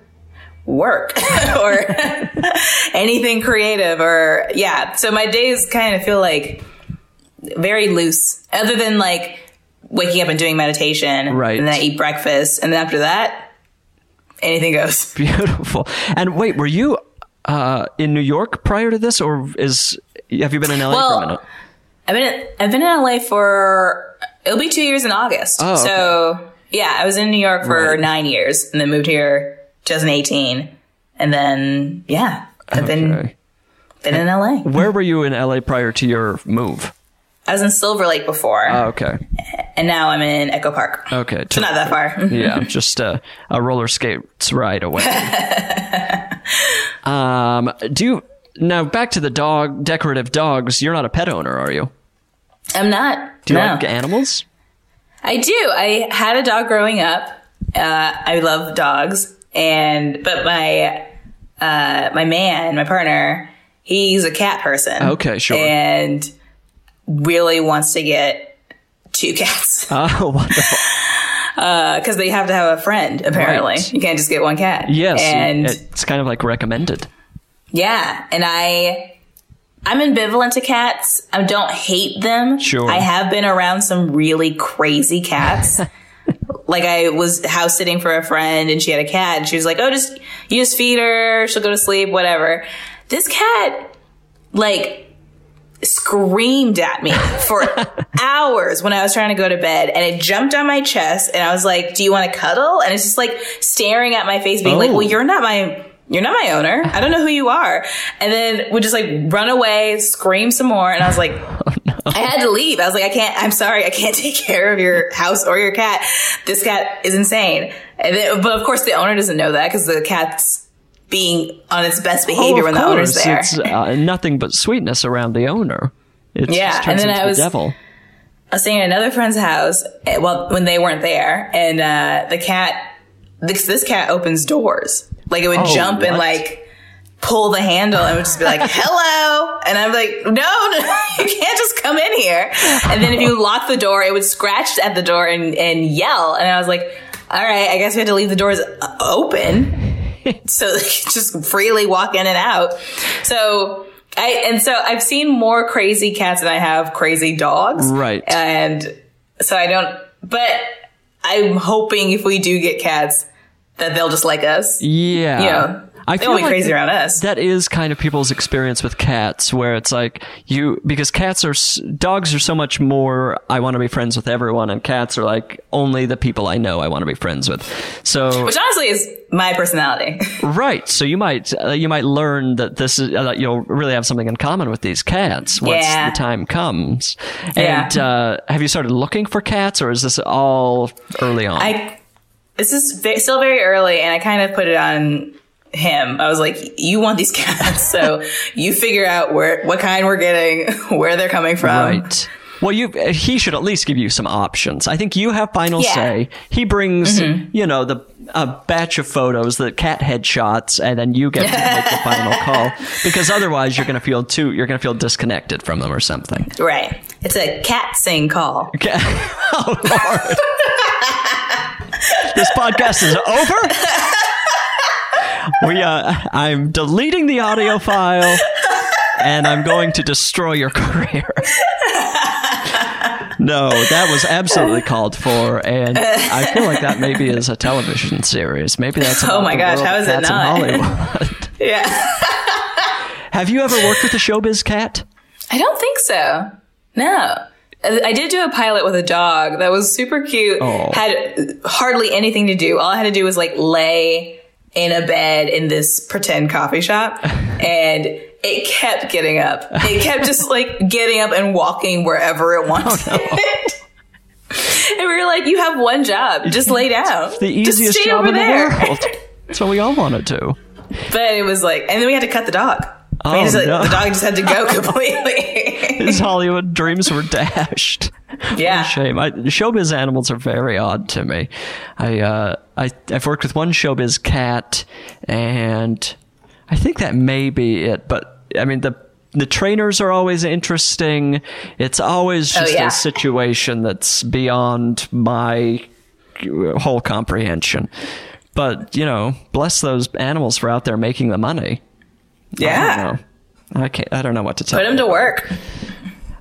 work or anything creative or yeah. So my days kind of feel like very loose other than like waking up and doing meditation. Right. And then I eat breakfast. And then after that, anything goes. Beautiful. And wait, were you uh, in New York prior to this, or is have you been in LA for a minute? I've been I've been in LA for it'll be two years in August. Oh, okay. So yeah, I was in New York for Right. nine years and then moved here 2018. And then yeah, I've been Okay. been in LA. Where were you in LA prior to your move? I was in Silver Lake before, Oh, okay. and now I'm in Echo Park. Okay. So not that far. yeah, just a, a roller skates ride away. um, do you now back to the dog decorative dogs? You're not a pet owner, are you? I'm not. Do you no. like animals? I do. I had a dog growing up. Uh, I love dogs, and but my uh, my man, my partner, he's a cat person. Okay, sure. and really wants to get two cats Oh, wonderful. because uh, they have to have a friend. Apparently, Right. you can't just get one cat. Yes, and it's kind of like recommended. Yeah, and I I'm ambivalent to cats. I don't hate them. Sure. I have been around some really crazy cats. like I was house sitting for a friend and she had a cat and she was like, "Oh, just you just feed her, she'll go to sleep, whatever." This cat like screamed at me for hours when I was trying to go to bed and it jumped on my chest and I was like, "Do you want to cuddle?" And it's just like staring at my face being like, Oh. "Well, you're not my you're not my owner. I don't know who you are." And then would just like run away, scream some more and I was like oh, I had to leave. I was like, I can't, I'm sorry, I can't take care of your house or your cat. This cat is insane. And then, but of course the owner doesn't know that because the cat's being on its best behavior oh, when the owner's there. It's uh, nothing but sweetness around the owner. It's, Yeah, just turns and then into I the was- devil. I was staying at another friend's house. eh, Well, when they weren't there, and uh, the cat, this, this cat opens doors. Like it would Oh, jump and like pull the handle and would just be like, "Hello," and I'm like, "No, no, you can't just come in here." And then if you lock the door, it would scratch at the door and and yell. And I was like, "All right, I guess we had to leave the doors uh, open." so they could just freely walk in and out. So I and so I've seen more crazy cats than I have crazy dogs. Right. And so I don't but I'm hoping if we do get cats that they'll just like us. Yeah. You know, I feel like crazy around us. That is kind of people's experience with cats, where it's like you because cats are dogs are so much more. I want to be friends with everyone, and cats are like only the people I know I want to be friends with. So Which honestly is my personality. right, so you might uh, you might learn that this is uh, that you'll really have something in common with these cats once Yeah. the time comes. Yeah. And uh, have you started looking for cats, or is this all early on? I this is ve- still very early and I kind of put it on him. I was like, you want these cats, so you figure out where what kind we're getting, where they're coming from. Right. Well, you he should at least give you some options. I think you have final Yeah. say. He brings, mm-hmm. you know, the a batch of photos, the cat headshots, and then you get to make the final call. Because otherwise, you're going to feel too. You're going to feel disconnected from them or something. Right. It's a cat sing call. Okay. Oh Lord. this podcast is over. We uh I'm deleting the audio file and I'm going to destroy your career. No, that was absolutely called for, and I feel like that maybe is a television series. Maybe that's Oh my gosh, how is it cats in not? Hollywood. Yeah. Have you ever worked with a showbiz cat? I don't think so. No. I I did do a pilot with a dog that was super cute. Oh. Had hardly anything to do. All I had to do was like lay in a bed in this pretend coffee shop and it kept getting up. It kept just like getting up and walking wherever it oh, wanted. and we were like, you have one job. Just lay down. The easiest job in there. the world. That's what we all want to. But it was like, and then we had to cut the dog. Oh, like, no. The dog just had to go completely. His Hollywood dreams were dashed. yeah. Shame. I, showbiz animals are very odd to me. I, uh, I, I've worked with one showbiz cat, and I think that may be it. But I mean, the the trainers are always interesting. It's always Oh, just yeah. a situation that's beyond my whole comprehension. But you know, bless those animals for out there making the money. Yeah. I can't. I don't know what to tell. Put him you. to work.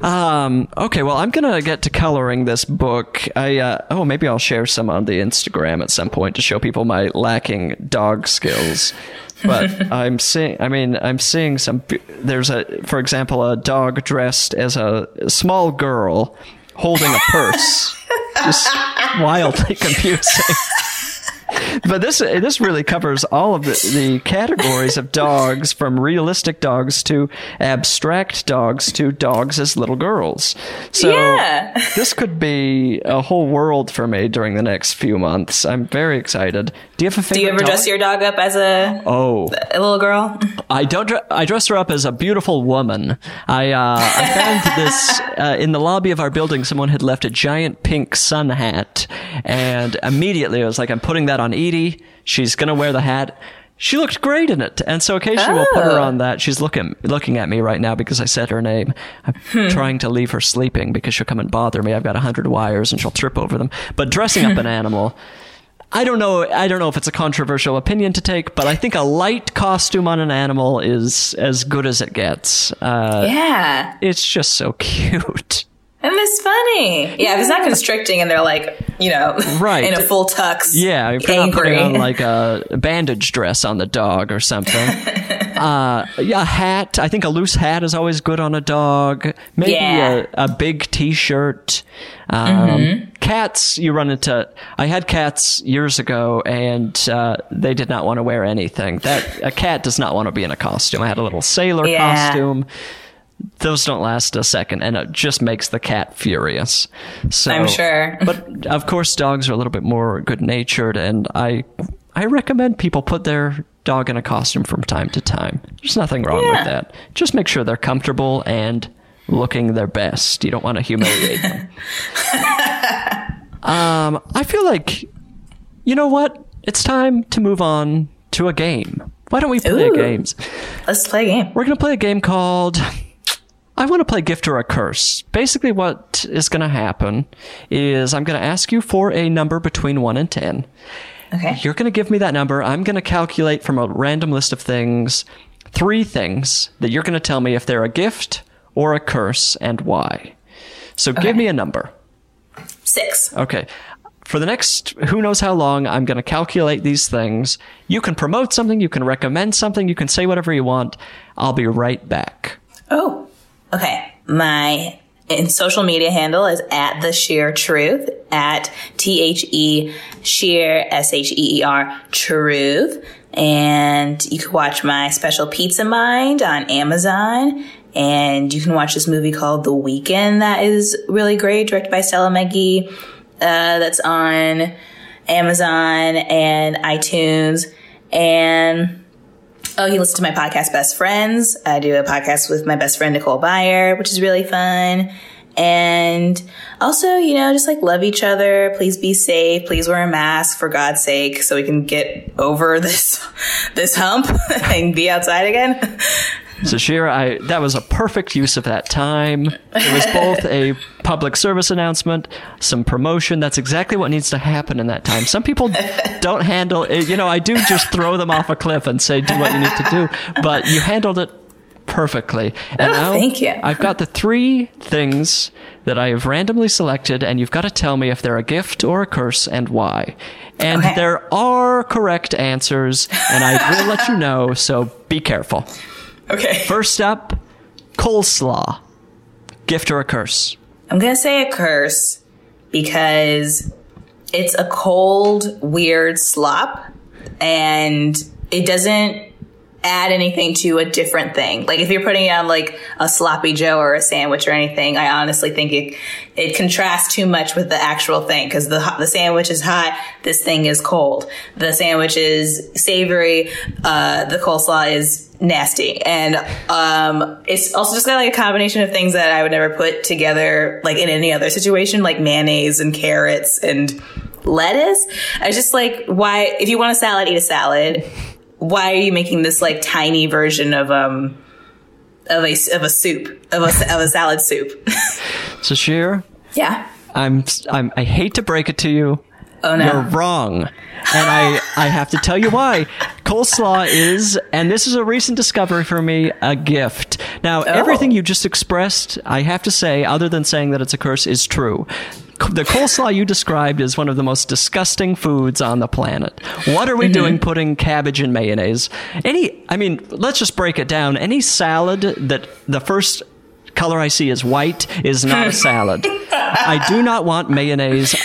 Um, okay, well, I'm gonna get to coloring this book. I, uh, oh, maybe I'll share some on the Instagram at some point to show people my lacking dog skills. But I'm seeing, I mean, I'm seeing some, there's a, for example, a dog dressed as a small girl holding a purse. Just wildly confusing. But this this really covers all of the, the categories of dogs, from realistic dogs to abstract dogs to dogs as little girls. So Yeah. this could be a whole world for me during the next few months. I'm very excited. Do you have a favorite? Do you ever dog? dress your dog up as a, Oh, a little girl? I don't. I dress her up as a beautiful woman. I uh, I found this uh, in the lobby of our building. Someone had left a giant pink sun hat, and immediately I was like, "I'm putting that on Edie. She's gonna wear the hat." She looked great in it, and so occasionally we'll put her Oh. on that. She's looking looking at me right now because I said her name. I'm Hmm. trying to leave her sleeping because she'll come and bother me. I've got a hundred wires and she'll trip over them. But dressing up an animal. I don't know. I don't know if it's a controversial opinion to take, but I think a light costume on an animal is as good as it gets. Uh, Yeah. it's just so cute. And it's funny. Yeah, if it's not constricting and they're like, you know, Right. in a full tux. Yeah, if you're not angry. putting on like a bandage dress on the dog or something. uh, a hat. I think a loose hat is always good on a dog. Maybe Yeah. a, a big T-shirt. Um, Cats, you run into. I had cats years ago, and uh, they did not want to wear anything. That a cat does not want to be in a costume. I had a little sailor Yeah. costume. Those don't last a second, and it just makes the cat furious. So, I'm sure. but of course, dogs are a little bit more good natured, and I I recommend people put their dog in a costume from time to time. There's nothing wrong Yeah. with that. Just make sure they're comfortable and looking their best. You don't want to humiliate them. um, I feel like you know what? It's time to move on to a game. Why don't we play Ooh. games? Let's play a game. We're going to play a game called I want to play Gift or a Curse. Basically, what is going to happen is I'm going to ask you for a number between 1 and 10. Okay. You're going to give me that number. I'm going to calculate from a random list of things three things that you're going to tell me if they're a gift or a curse and why. So give me a number. Six. Okay. For the next who knows how long, I'm going to calculate these things. You can promote something, you can recommend something, you can say whatever you want. I'll be right back. Oh, okay. My in social media handle is at the sheer truth at T H E sheer S H E E R truth. And you can watch my special Pizza Mind on Amazon. And you can watch this movie called The Weekend that is really great, directed by Stella Meghie. Uh, that's on Amazon and iTunes. And Oh, he listens to my podcast, Best Friends. I do a podcast with my best friend, Nicole Byer, which is really fun. And also, you know, just like love each other. Please be safe. Please wear a mask for God's sake so we can get over this, this hump and be outside again. Sasheer, I that was a perfect use of that time. It was both a public service announcement, some promotion. That's exactly what needs to happen in that time. Some people don't handle it. You know, I do just throw them off a cliff and say, "Do what you need to do," but you handled it perfectly. And Oh, now thank you. I've got the three things that I have randomly selected, and you've got to tell me if they're a gift or a curse and why. And Okay. there are correct answers, and I will let you know. So be careful. Okay. First up, coleslaw. Gift or a curse? I'm going to say a curse because it's a cold, weird slop and it doesn't add anything to a different thing. Like if you're putting it on like a sloppy joe or a sandwich or anything, I honestly think it it contrasts too much with the actual thing because the the sandwich is hot, this thing is cold. The sandwich is savory, uh, the coleslaw is nasty, and um, it's also just kind of like a combination of things that I would never put together like in any other situation, like mayonnaise and carrots and lettuce. I was just like, why? If you want a salad, eat a salad why are you making this like tiny version of um of a of a soup of a of a salad soup? So, Sheer, yeah. I'm, I'm, I hate to break it to you. Oh no. You're wrong. And I, I have to tell you why. Coleslaw is, and this is a recent discovery for me, a gift. Now, oh. everything you just expressed, I have to say, other than saying that it's a curse, is true. The coleslaw you described is one of the most disgusting foods on the planet. What are we mm-hmm. doing putting cabbage in mayonnaise? Any, I mean, let's just break it down. Any salad that the first color I see is white is not a salad. I do not want mayonnaise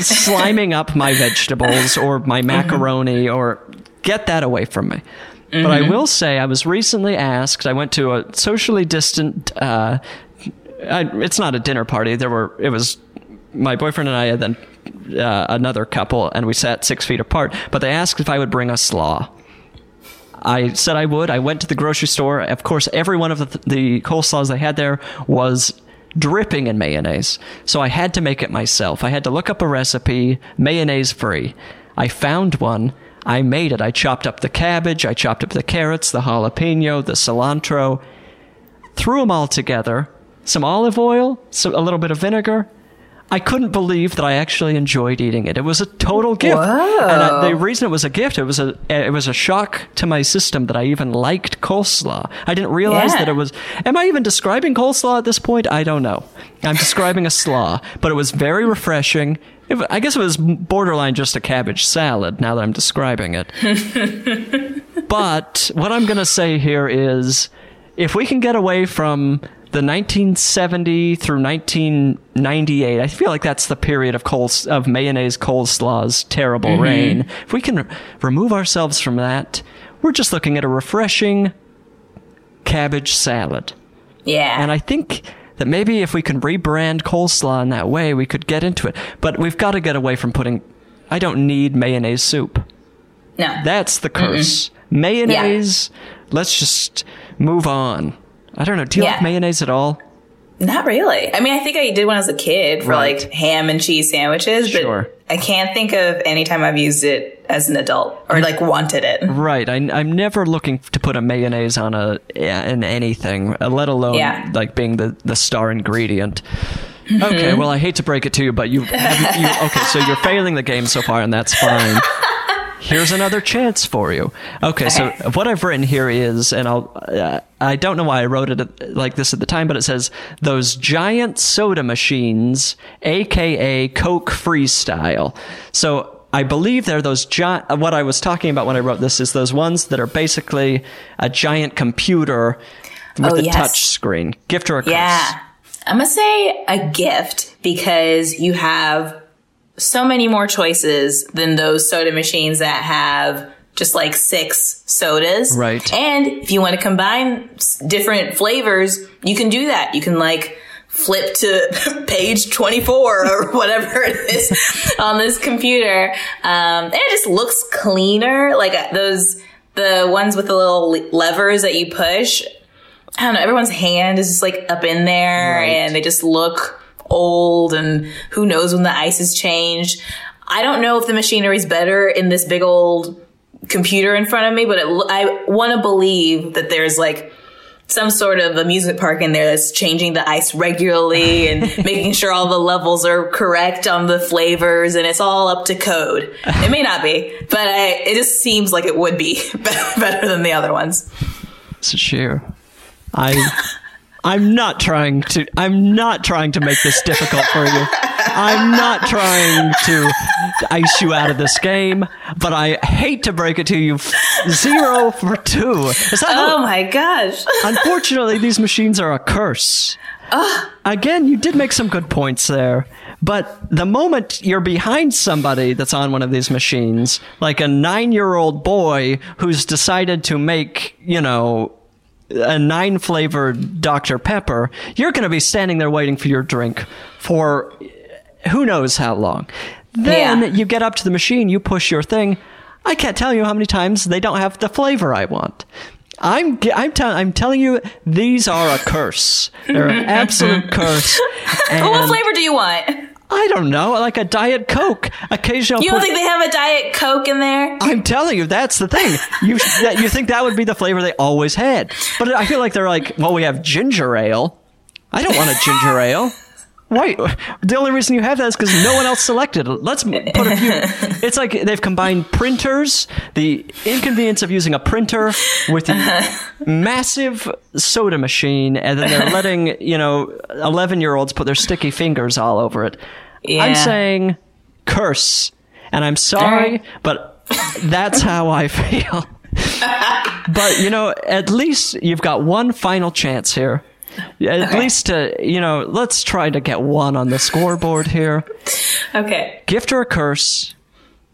sliming up my vegetables or my macaroni or get that away from me. But I will say, I was recently asked. I went to a socially distant. Uh, I, it's not a dinner party. There were. It was my boyfriend and I, and then uh, another couple, and we sat six feet apart. But they asked if I would bring a slaw. I said I would. I went to the grocery store. Of course, every one of the, the coleslaws they had there was dripping in mayonnaise. So I had to make it myself. I had to look up a recipe, mayonnaise free. I found one. I made it. I chopped up the cabbage. I chopped up the carrots, the jalapeno, the cilantro, threw them all together. Some olive oil, a little bit of vinegar. I couldn't believe that I actually enjoyed eating it. It was a total gift. And I, the reason it was a gift, it was a it was a shock to my system that I even liked coleslaw. I didn't realize Yeah. that it was. Am I even describing coleslaw at this point? I don't know. I'm describing a slaw, but it was very refreshing. It, I guess it was borderline just a cabbage salad. Now that I'm describing it. But what I'm going to say here is if we can get away from the 1970 through 1998, I feel like that's the period of coles- of mayonnaise coleslaw's terrible mm-hmm. reign. If we can remove ourselves from that, we're just looking at a refreshing cabbage salad. Yeah. And I think that maybe if we can rebrand coleslaw in that way, we could get into it. But we've got to get away from putting. I don't need mayonnaise soup. no. That's the curse. Mm-hmm. Mayonnaise. Let's just move on. I don't know. Do you Yeah. like mayonnaise at all? Not really. I mean, I think I did when I was a kid for Right. like ham and cheese sandwiches, but Sure. I can't think of any time I've used it as an adult or like wanted it. Right. I, I'm never looking to put a mayonnaise on a in anything, uh, let alone Yeah. like being the, the star ingredient. Okay. Well, I hate to break it to you, but you, have, you okay. So you're failing the game so far, and that's fine. Here's another chance for you. Okay, so what I've written here is, and I'll, uh, I don't know why I wrote it like this at the time, but it says those giant soda machines, aka Coke Freestyle. So I believe they're those giant. What I was talking about when I wrote this is those ones that are basically a giant computer with Oh, a yes. touch screen. Gift or a curse? Yeah. I'm going to say a gift because you have so many more choices than those soda machines that have just like six sodas. Right. And if you want to combine different flavors, you can do that. You can like flip to page 24 or whatever it is on this computer. Um, and it just looks cleaner. Like uh, those, the ones with the little levers that you push. I don't know. Everyone's hand is just like up in there, Right. and they just look old. And who knows when the ice has changed? I don't know if the machinery is better in this big old computer in front of me, but it, I want to believe that there's like some sort of amusement park in there that's changing the ice regularly and making sure all the levels are correct on the flavors and it's all up to code. It may not be, but I, it just seems like it would be better than the other ones. It's sheer. I I'm not trying to I'm not trying to make this difficult for you. I'm not trying to ice you out of this game, but I hate to break it to you. Zero for two. Is that oh how- Oh my gosh. Unfortunately, these machines are a curse. Again, you did make some good points there. But the moment you're behind somebody that's on one of these machines, like a nine year old boy who's decided to make, you know, a nine flavored Dr. Pepper, you're going to be standing there waiting for your drink for who knows how long. Then Yeah. you get up to the machine, you push your thing. I can't tell you how many times they don't have the flavor I want. I'm I'm, tell- I'm telling you these are a curse. They're an absolute curse. And what flavor do you want? I don't know, like a diet coke. Occasionally, You don't think they have a Diet Coke in there? I'm telling you, that's the thing. You that you think that would be the flavor they always had, but I feel like they're like, well, we have ginger ale. I don't want a ginger ale. Why? The only reason you have that is because no one else selected. Let's put a few. It's like they've combined printers, the inconvenience of using a printer with the massive soda machine, and then they're letting you know eleven year olds put their sticky fingers all over it. I'm saying curse, and I'm sorry, Alright. but that's how I feel. but you know, at least you've got one final chance here. At least to you know, let's try to get one on the scoreboard here. Okay. Gift or a curse?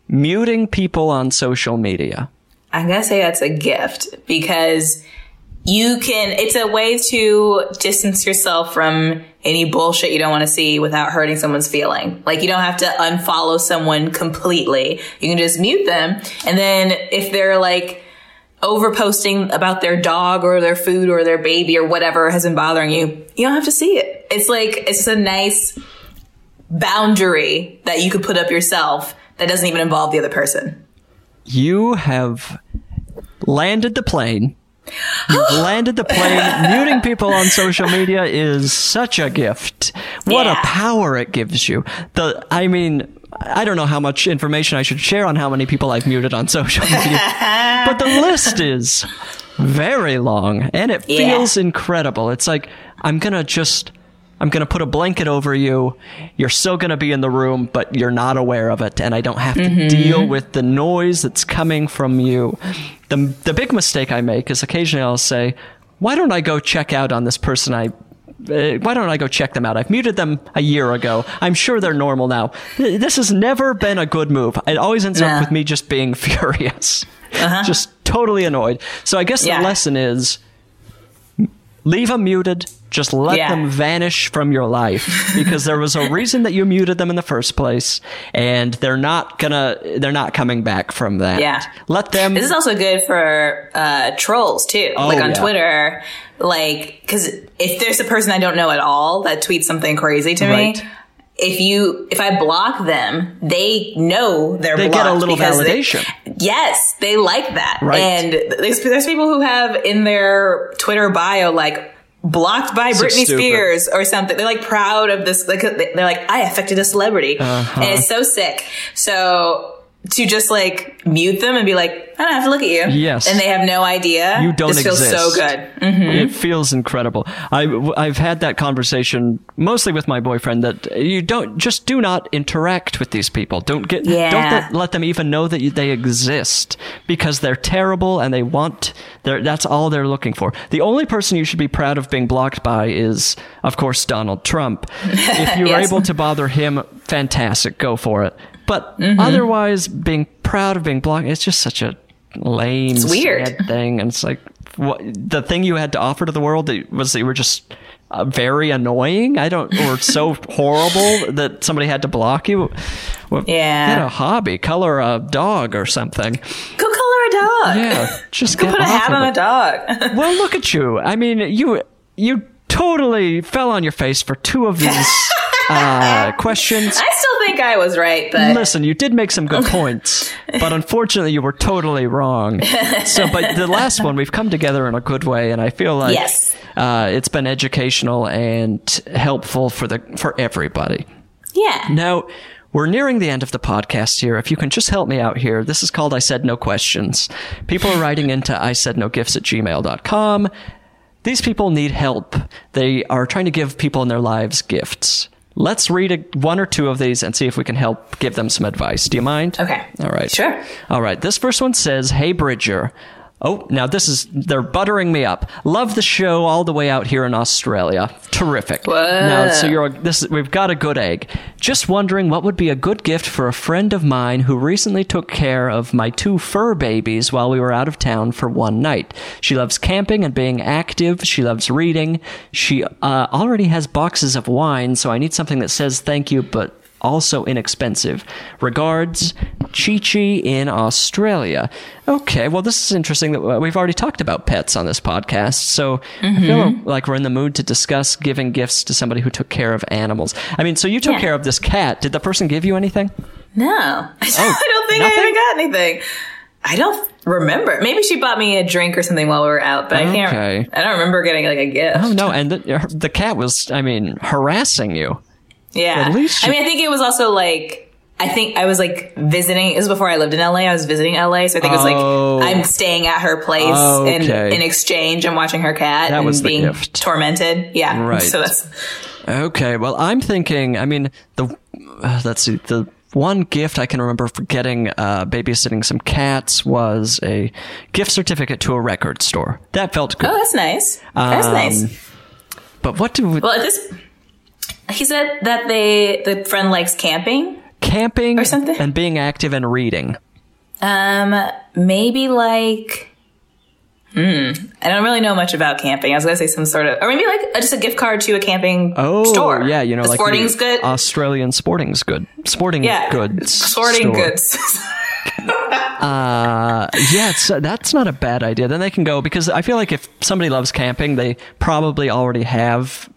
Muting people on social media. I'm gonna say that's a gift because you can, it's a way to distance yourself from any bullshit you don't want to see without hurting someone's feeling. Like you don't have to unfollow someone completely. You can just mute them. And then if they're like over posting about their dog or their food or their baby or whatever has been bothering you, you don't have to see it. It's like, it's a nice boundary that you could put up yourself that doesn't even involve the other person. You have landed the plane. You've landed the plane. Muting people on social media is such a gift. What a power it gives you. The I mean, I don't know how much information I should share on how many people I've muted on social media. but the list is very long and it Yeah. feels incredible. It's like I'm going to just I'm going to put a blanket over you. You're still going to be in the room, but you're not aware of it. And I don't have to deal with the noise that's coming from you. The, the big mistake I make is occasionally I'll say, why don't I go check out on this person I uh, why don't I go check them out? I've muted them a year ago. I'm sure they're normal now. This has never been a good move. It always ends Nah. up with me just being furious, just totally annoyed. So I guess Yeah. the lesson is leave them muted. Just let Yeah. them vanish from your life because there was a reason that you muted them in the first place, and they're not gonna, they're not coming back from that. Yeah. let them. This is also good for uh, trolls too, like on Oh, yeah. Twitter. Like, because if there's a person I don't know at all that tweets something crazy to Right. me, if you if I block them, they know they're They blocked get a little because they- validation. yes, they like that, Right. and there's there's people who have in their Twitter bio like. Blocked by So Britney stupid. Spears or something. They're like proud of this. Like they're like, I affected a celebrity, Uh-huh. and it's so sick. So to just like mute them and be like, I don't have to look at you. Yes. And they have no idea. You don't This feels so good. Mm. It feels incredible. I, I've had that conversation mostly with my boyfriend that you don't just do not interact with these people. Don't get Yeah. don't let, let them even know that you, they exist because they're terrible and they want they're, that's all they're looking for. The only person you should be proud of being blocked by is of course Donald Trump. If you're Yes. able to bother him, fantastic, go for it. But Mm-hmm. otherwise being proud of being blocked it's just such a lame It's weird. thing and it's like what the thing you had to offer to the world that was that you were just uh, very annoying i don't or so horrible that somebody had to block you well, Yeah. get a hobby color a dog or something Go color a dog. Yeah, just Go get put a hat on it. a dog. Well, look at you. I mean, you you totally fell on your face for two of these uh, questions. I still think I was right, but Listen, you did make some good points, but unfortunately, you were totally wrong. So, but the last one, we've come together in a good way, and I feel like Yes. uh, it's been educational and helpful for the for everybody. yeah. Now, we're nearing the end of the podcast here. If you can just help me out here, this is called I Said No Questions. People are writing into I Said No Gifts at gmail.com. These people need help. They are trying to give people in their lives gifts. Let's read a, one or two of these and see if we can help give them some advice. Do you mind? Okay. All right. Sure. All right. This first one says, Hey, Bridger. Oh, now this is, they're buttering me up. Love the show all the way out here in Australia. Terrific. Now, so you're, this, we've got a good egg. Just wondering what would be a good gift for a friend of mine who recently took care of my two fur babies while we were out of town for one night. She loves camping and being active. She loves reading. She, uh, already has boxes of wine, so I need something that says thank you, but also inexpensive. Regards, Chi Chi in Australia. Okay, well, this is interesting that uh, we've already talked about pets on this podcast, so I feel like we're in the mood to discuss giving gifts to somebody who took care of animals. I mean, so you took Yeah. care of this cat. Did the person give you anything? No. I don't think Oh, nothing? I even got anything. I don't remember. Maybe she bought me a drink or something while we were out, but I can't. I don't remember getting like a gift. Oh, no, and the, the cat was, I mean, harassing you. Yeah. At least I mean, I think it was also like. I think I was like visiting. It was before I lived in LA. I was visiting LA, so I think it was Oh. like I'm staying at her place, Okay. and in exchange, I'm watching her cat That and was being gift. tormented. Yeah, Right. So that's Okay, well, I'm thinking. I mean, the uh, let's see, the one gift I can remember for getting uh, babysitting some cats was a gift certificate to a record store. That felt good. oh, that's nice. That's Um, nice. But what do we, Well, at this, he said that they the friend likes camping. camping or something? and being active and reading? Um, maybe like, hmm, I don't really know much about camping. I was gonna say some sort of, or maybe like uh, just a gift card to a camping Oh, store. yeah, you know, like sporting's good. Australian sporting's good. Sporting yeah, goods. sporting store. goods. Uh, yeah, it's, that's not a bad idea. Then they can go because I feel like if somebody loves camping, they probably already have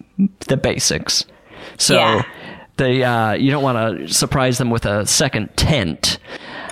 the basics. So Yeah. they uh, you don't want to surprise them with a second tent.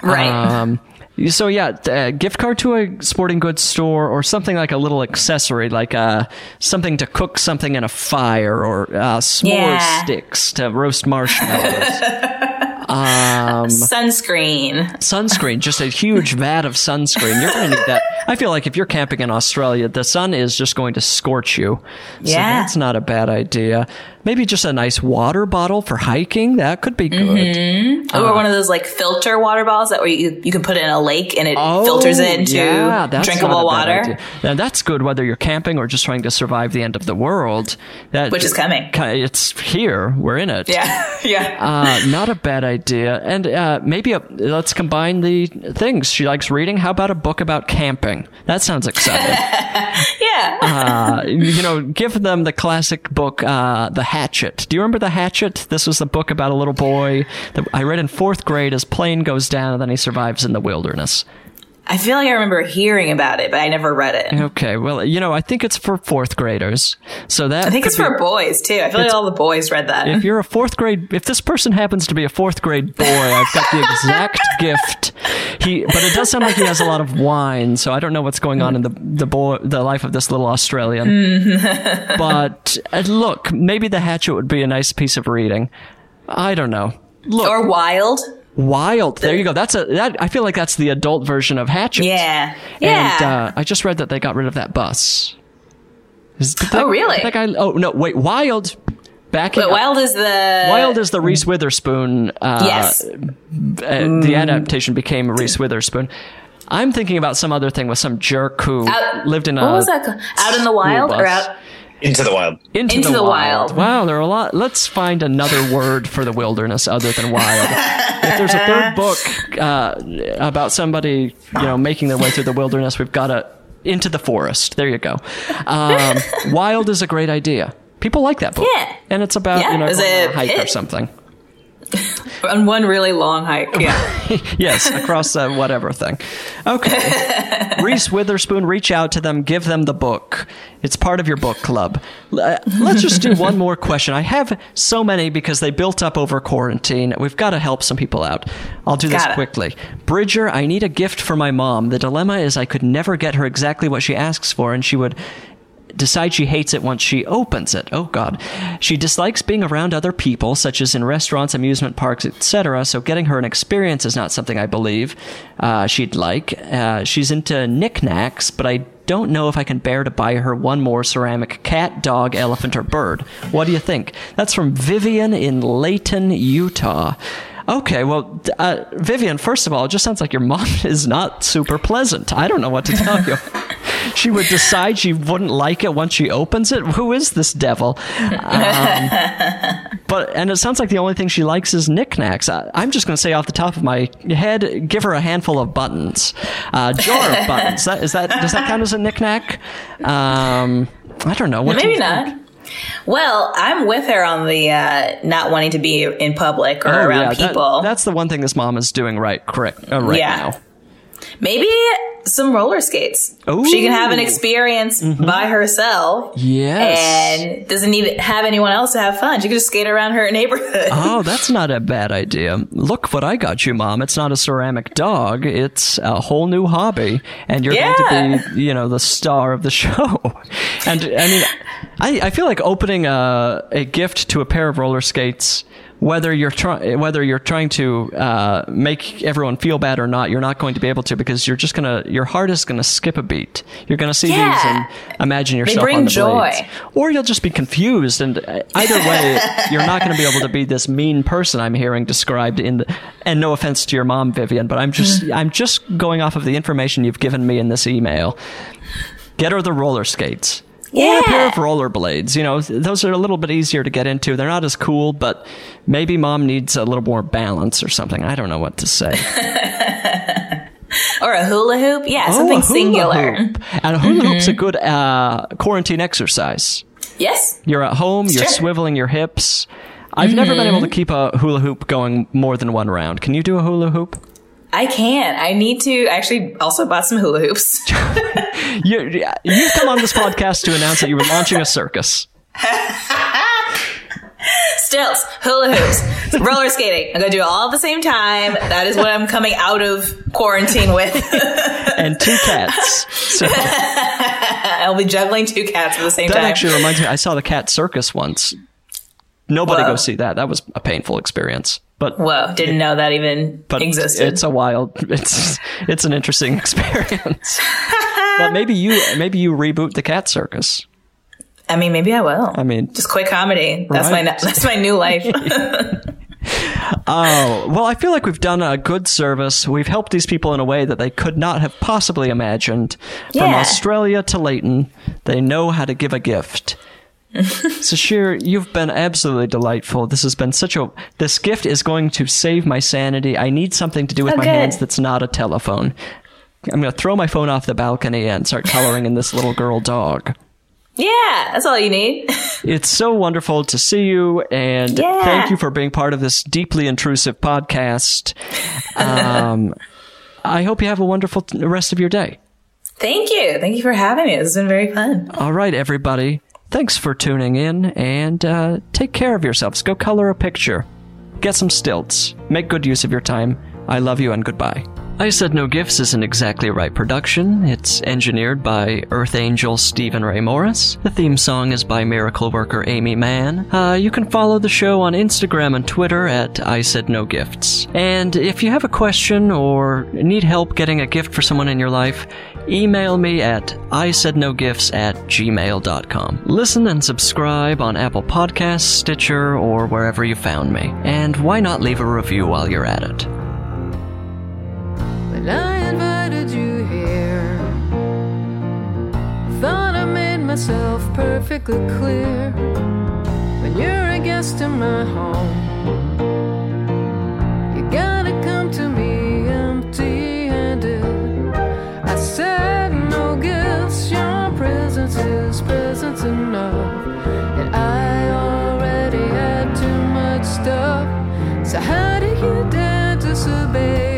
right. Um, so yeah, uh, gift card to a sporting goods store or something like a little accessory, like uh, something to cook something in a fire or uh, s'more Yeah. sticks to roast marshmallows. um, Sunscreen. sunscreen, just a huge vat of sunscreen. You're going to need that. I feel like if you're camping in Australia, the sun is just going to scorch you. So Yeah. that's not a bad idea. Maybe just a nice water bottle for hiking. That could be good. or one of those like filter water bottles that where you, you can put it in a lake and it Oh, filters it into yeah, drinkable not a bad water. Now that's good whether you're camping or just trying to survive the end of the world. That Which is coming. It's here. We're in it. Yeah, yeah. Uh, not a bad idea. And uh, maybe a, let's combine the things. She likes reading. How about a book about camping? That sounds exciting. yeah. uh, you know, give them the classic book, uh, The Hatchet. Do you remember The Hatchet? This was the book about a little boy that I read in fourth grade. His plane goes down and then he survives in the wilderness. I feel like I remember hearing about it, but I never read it. Okay, well, you know, I think it's for fourth graders. So that I think it's be- for boys too. I feel like all the boys read that. If you're a fourth grade, if this person happens to be a fourth grade boy, I've got the exact gift. He, but it does sound like he has a lot of wine, so I don't know what's going on in the the boy, the life of this little Australian. but uh, look, maybe the Hatchet would be a nice piece of reading. I don't know. Look, or wild. Wild. There you go. That's a that. I feel like that's the adult version of Hatchet. Yeah. Yeah. And uh, I just read that they got rid of that bus. Is- did Oh, really? That guy. Oh no! Wait. Wild. But up. wild is the Wild is the Reese Witherspoon. Uh, Yes. uh, the adaptation became Reese Witherspoon. I'm thinking about some other thing with some jerk who Out- lived in a. What was that? Out in the wild bus. or out? Into the wild. Into, Into the wild. Wow, there are a lot. Let's find another word for the wilderness other than wild. if there's a third book uh, about somebody, you know, making their way through the wilderness, we've got to into the forest. There you go. Um, wild is a great idea. People like that book. Yeah. and it's about Yeah, you know is going on it a hike or something. On one really long hike. Yeah. yes, across uh, whatever thing. Okay. Reese Witherspoon, reach out to them, give them the book. It's part of your book club. Uh, Let's just do one more question. I have so many because they built up over quarantine. We've got to help some people out. I'll do this quickly. Bridger, I need a gift for my mom. The dilemma is I could never get her exactly what she asks for, and she would decide she hates it once she opens it. Oh god. She dislikes being around other people such as in restaurants, amusement parks, etc. So getting her an experience is not something I believe uh, she'd like. Uh, she's into knickknacks, but I don't know if I can bear to buy her one more ceramic cat, dog, elephant, or bird. What do you think? That's from Vivian in Layton, Utah. Okay, well, uh, Vivian, first of all, it just sounds like your mom is not super pleasant. I don't know what to tell you. she would decide she wouldn't like it once she opens it. Who is this devil? Um, but and it sounds like the only thing she likes is knickknacks. I, I'm just going to say off the top of my head, give her a handful of buttons, uh, jar of buttons. That is that does that count as a knickknack? Um, I don't know. What do Maybe you not. think? Well, I'm with her on the uh, not wanting to be in public or Oh, around yeah, that- people. that's the one thing this mom is doing right, correct, uh, right Yeah. now. Maybe some roller skates. Ooh. She can have an experience by herself. Mm-hmm. Yes. And doesn't need to have anyone else to have fun. She can just skate around her neighborhood. Oh, that's not a bad idea. Look what I got you, Mom. It's not a ceramic dog. It's a whole new hobby. And you're going to be, you know, the star of the show. And I mean, I, I feel like opening a, a gift to a pair of roller skates, whether you're trying, whether you're trying to, uh, make everyone feel bad or not, you're not going to be able to because you're just to, your heart is going to skip a beat. You're going to see Yeah. these and imagine yourself bring on the joy. blades. Or you'll just be confused, and uh, either way, you're not going to be able to be this mean person I'm hearing described in the. And no offense to your mom, Vivian, but I'm just I'm just going off of the information you've given me in this email. Get her the roller skates. Or a pair of rollerblades. You know, those are a little bit easier to get into. They're not as cool, but maybe mom needs a little more balance or something. I don't know what to say. or a hula hoop. Yeah, Oh, something singular. hoop. And a hula hoop's a good uh, quarantine exercise. Yes. You're at home, you're Sure. swiveling your hips. I've never been able to keep a hula hoop going more than one round. Can you do a hula hoop? I can't. I need to actually also bought some hula hoops. You, you've come on this podcast to announce that you were launching a circus. Stilts, hula hoops, roller skating. I'm gonna do it all at the same time. That is what I'm coming out of quarantine with. And two cats. So I'll be juggling two cats at the same time. That actually reminds me, I saw the cat circus once. Nobody Whoa. go see that. That was a painful experience. But Whoa, didn't know that even but existed. it's a wild it's it's an interesting experience. but maybe you maybe you reboot the cat circus. I mean, maybe I will. I mean, just quit comedy. That's my that's my new life. Oh, well, I feel like we've done a good service. We've helped these people in a way that they could not have possibly imagined. From Yeah. Australia to Leighton, they know how to give a gift. Sasheer, you've been absolutely delightful. This has been such a. This gift is going to save my sanity. I need something to do with Oh, my good. hands that's not a telephone. I'm going to throw my phone off the balcony and start coloring in this little girl dog. yeah, that's all you need. It's so wonderful to see you, and Yeah. thank you for being part of this deeply intrusive podcast. Um, I hope you have a wonderful t- rest of your day. Thank you. Thank you for having me. This has been very fun. All right, everybody. Thanks for tuning in, and uh, take care of yourselves. Go color a picture. Get some stilts. Make good use of your time. I love you, and goodbye. I Said No Gifts is an exactly right production. It's engineered by Earth Angel Stephen Ray Morris. The theme song is by Miracle Worker Aimee Mann. Uh, you can follow the show on Instagram and Twitter at I Said No Gifts. And if you have a question or need help getting a gift for someone in your life, email me at I Said No Gifts at gmail.com. Listen and subscribe on Apple Podcasts, Stitcher, or wherever you found me. And why not leave a review while you're at it? I invited you here, thought I made myself perfectly clear. When you're a guest in my home, enough. And I already had too much stuff. So how do you dare disobey?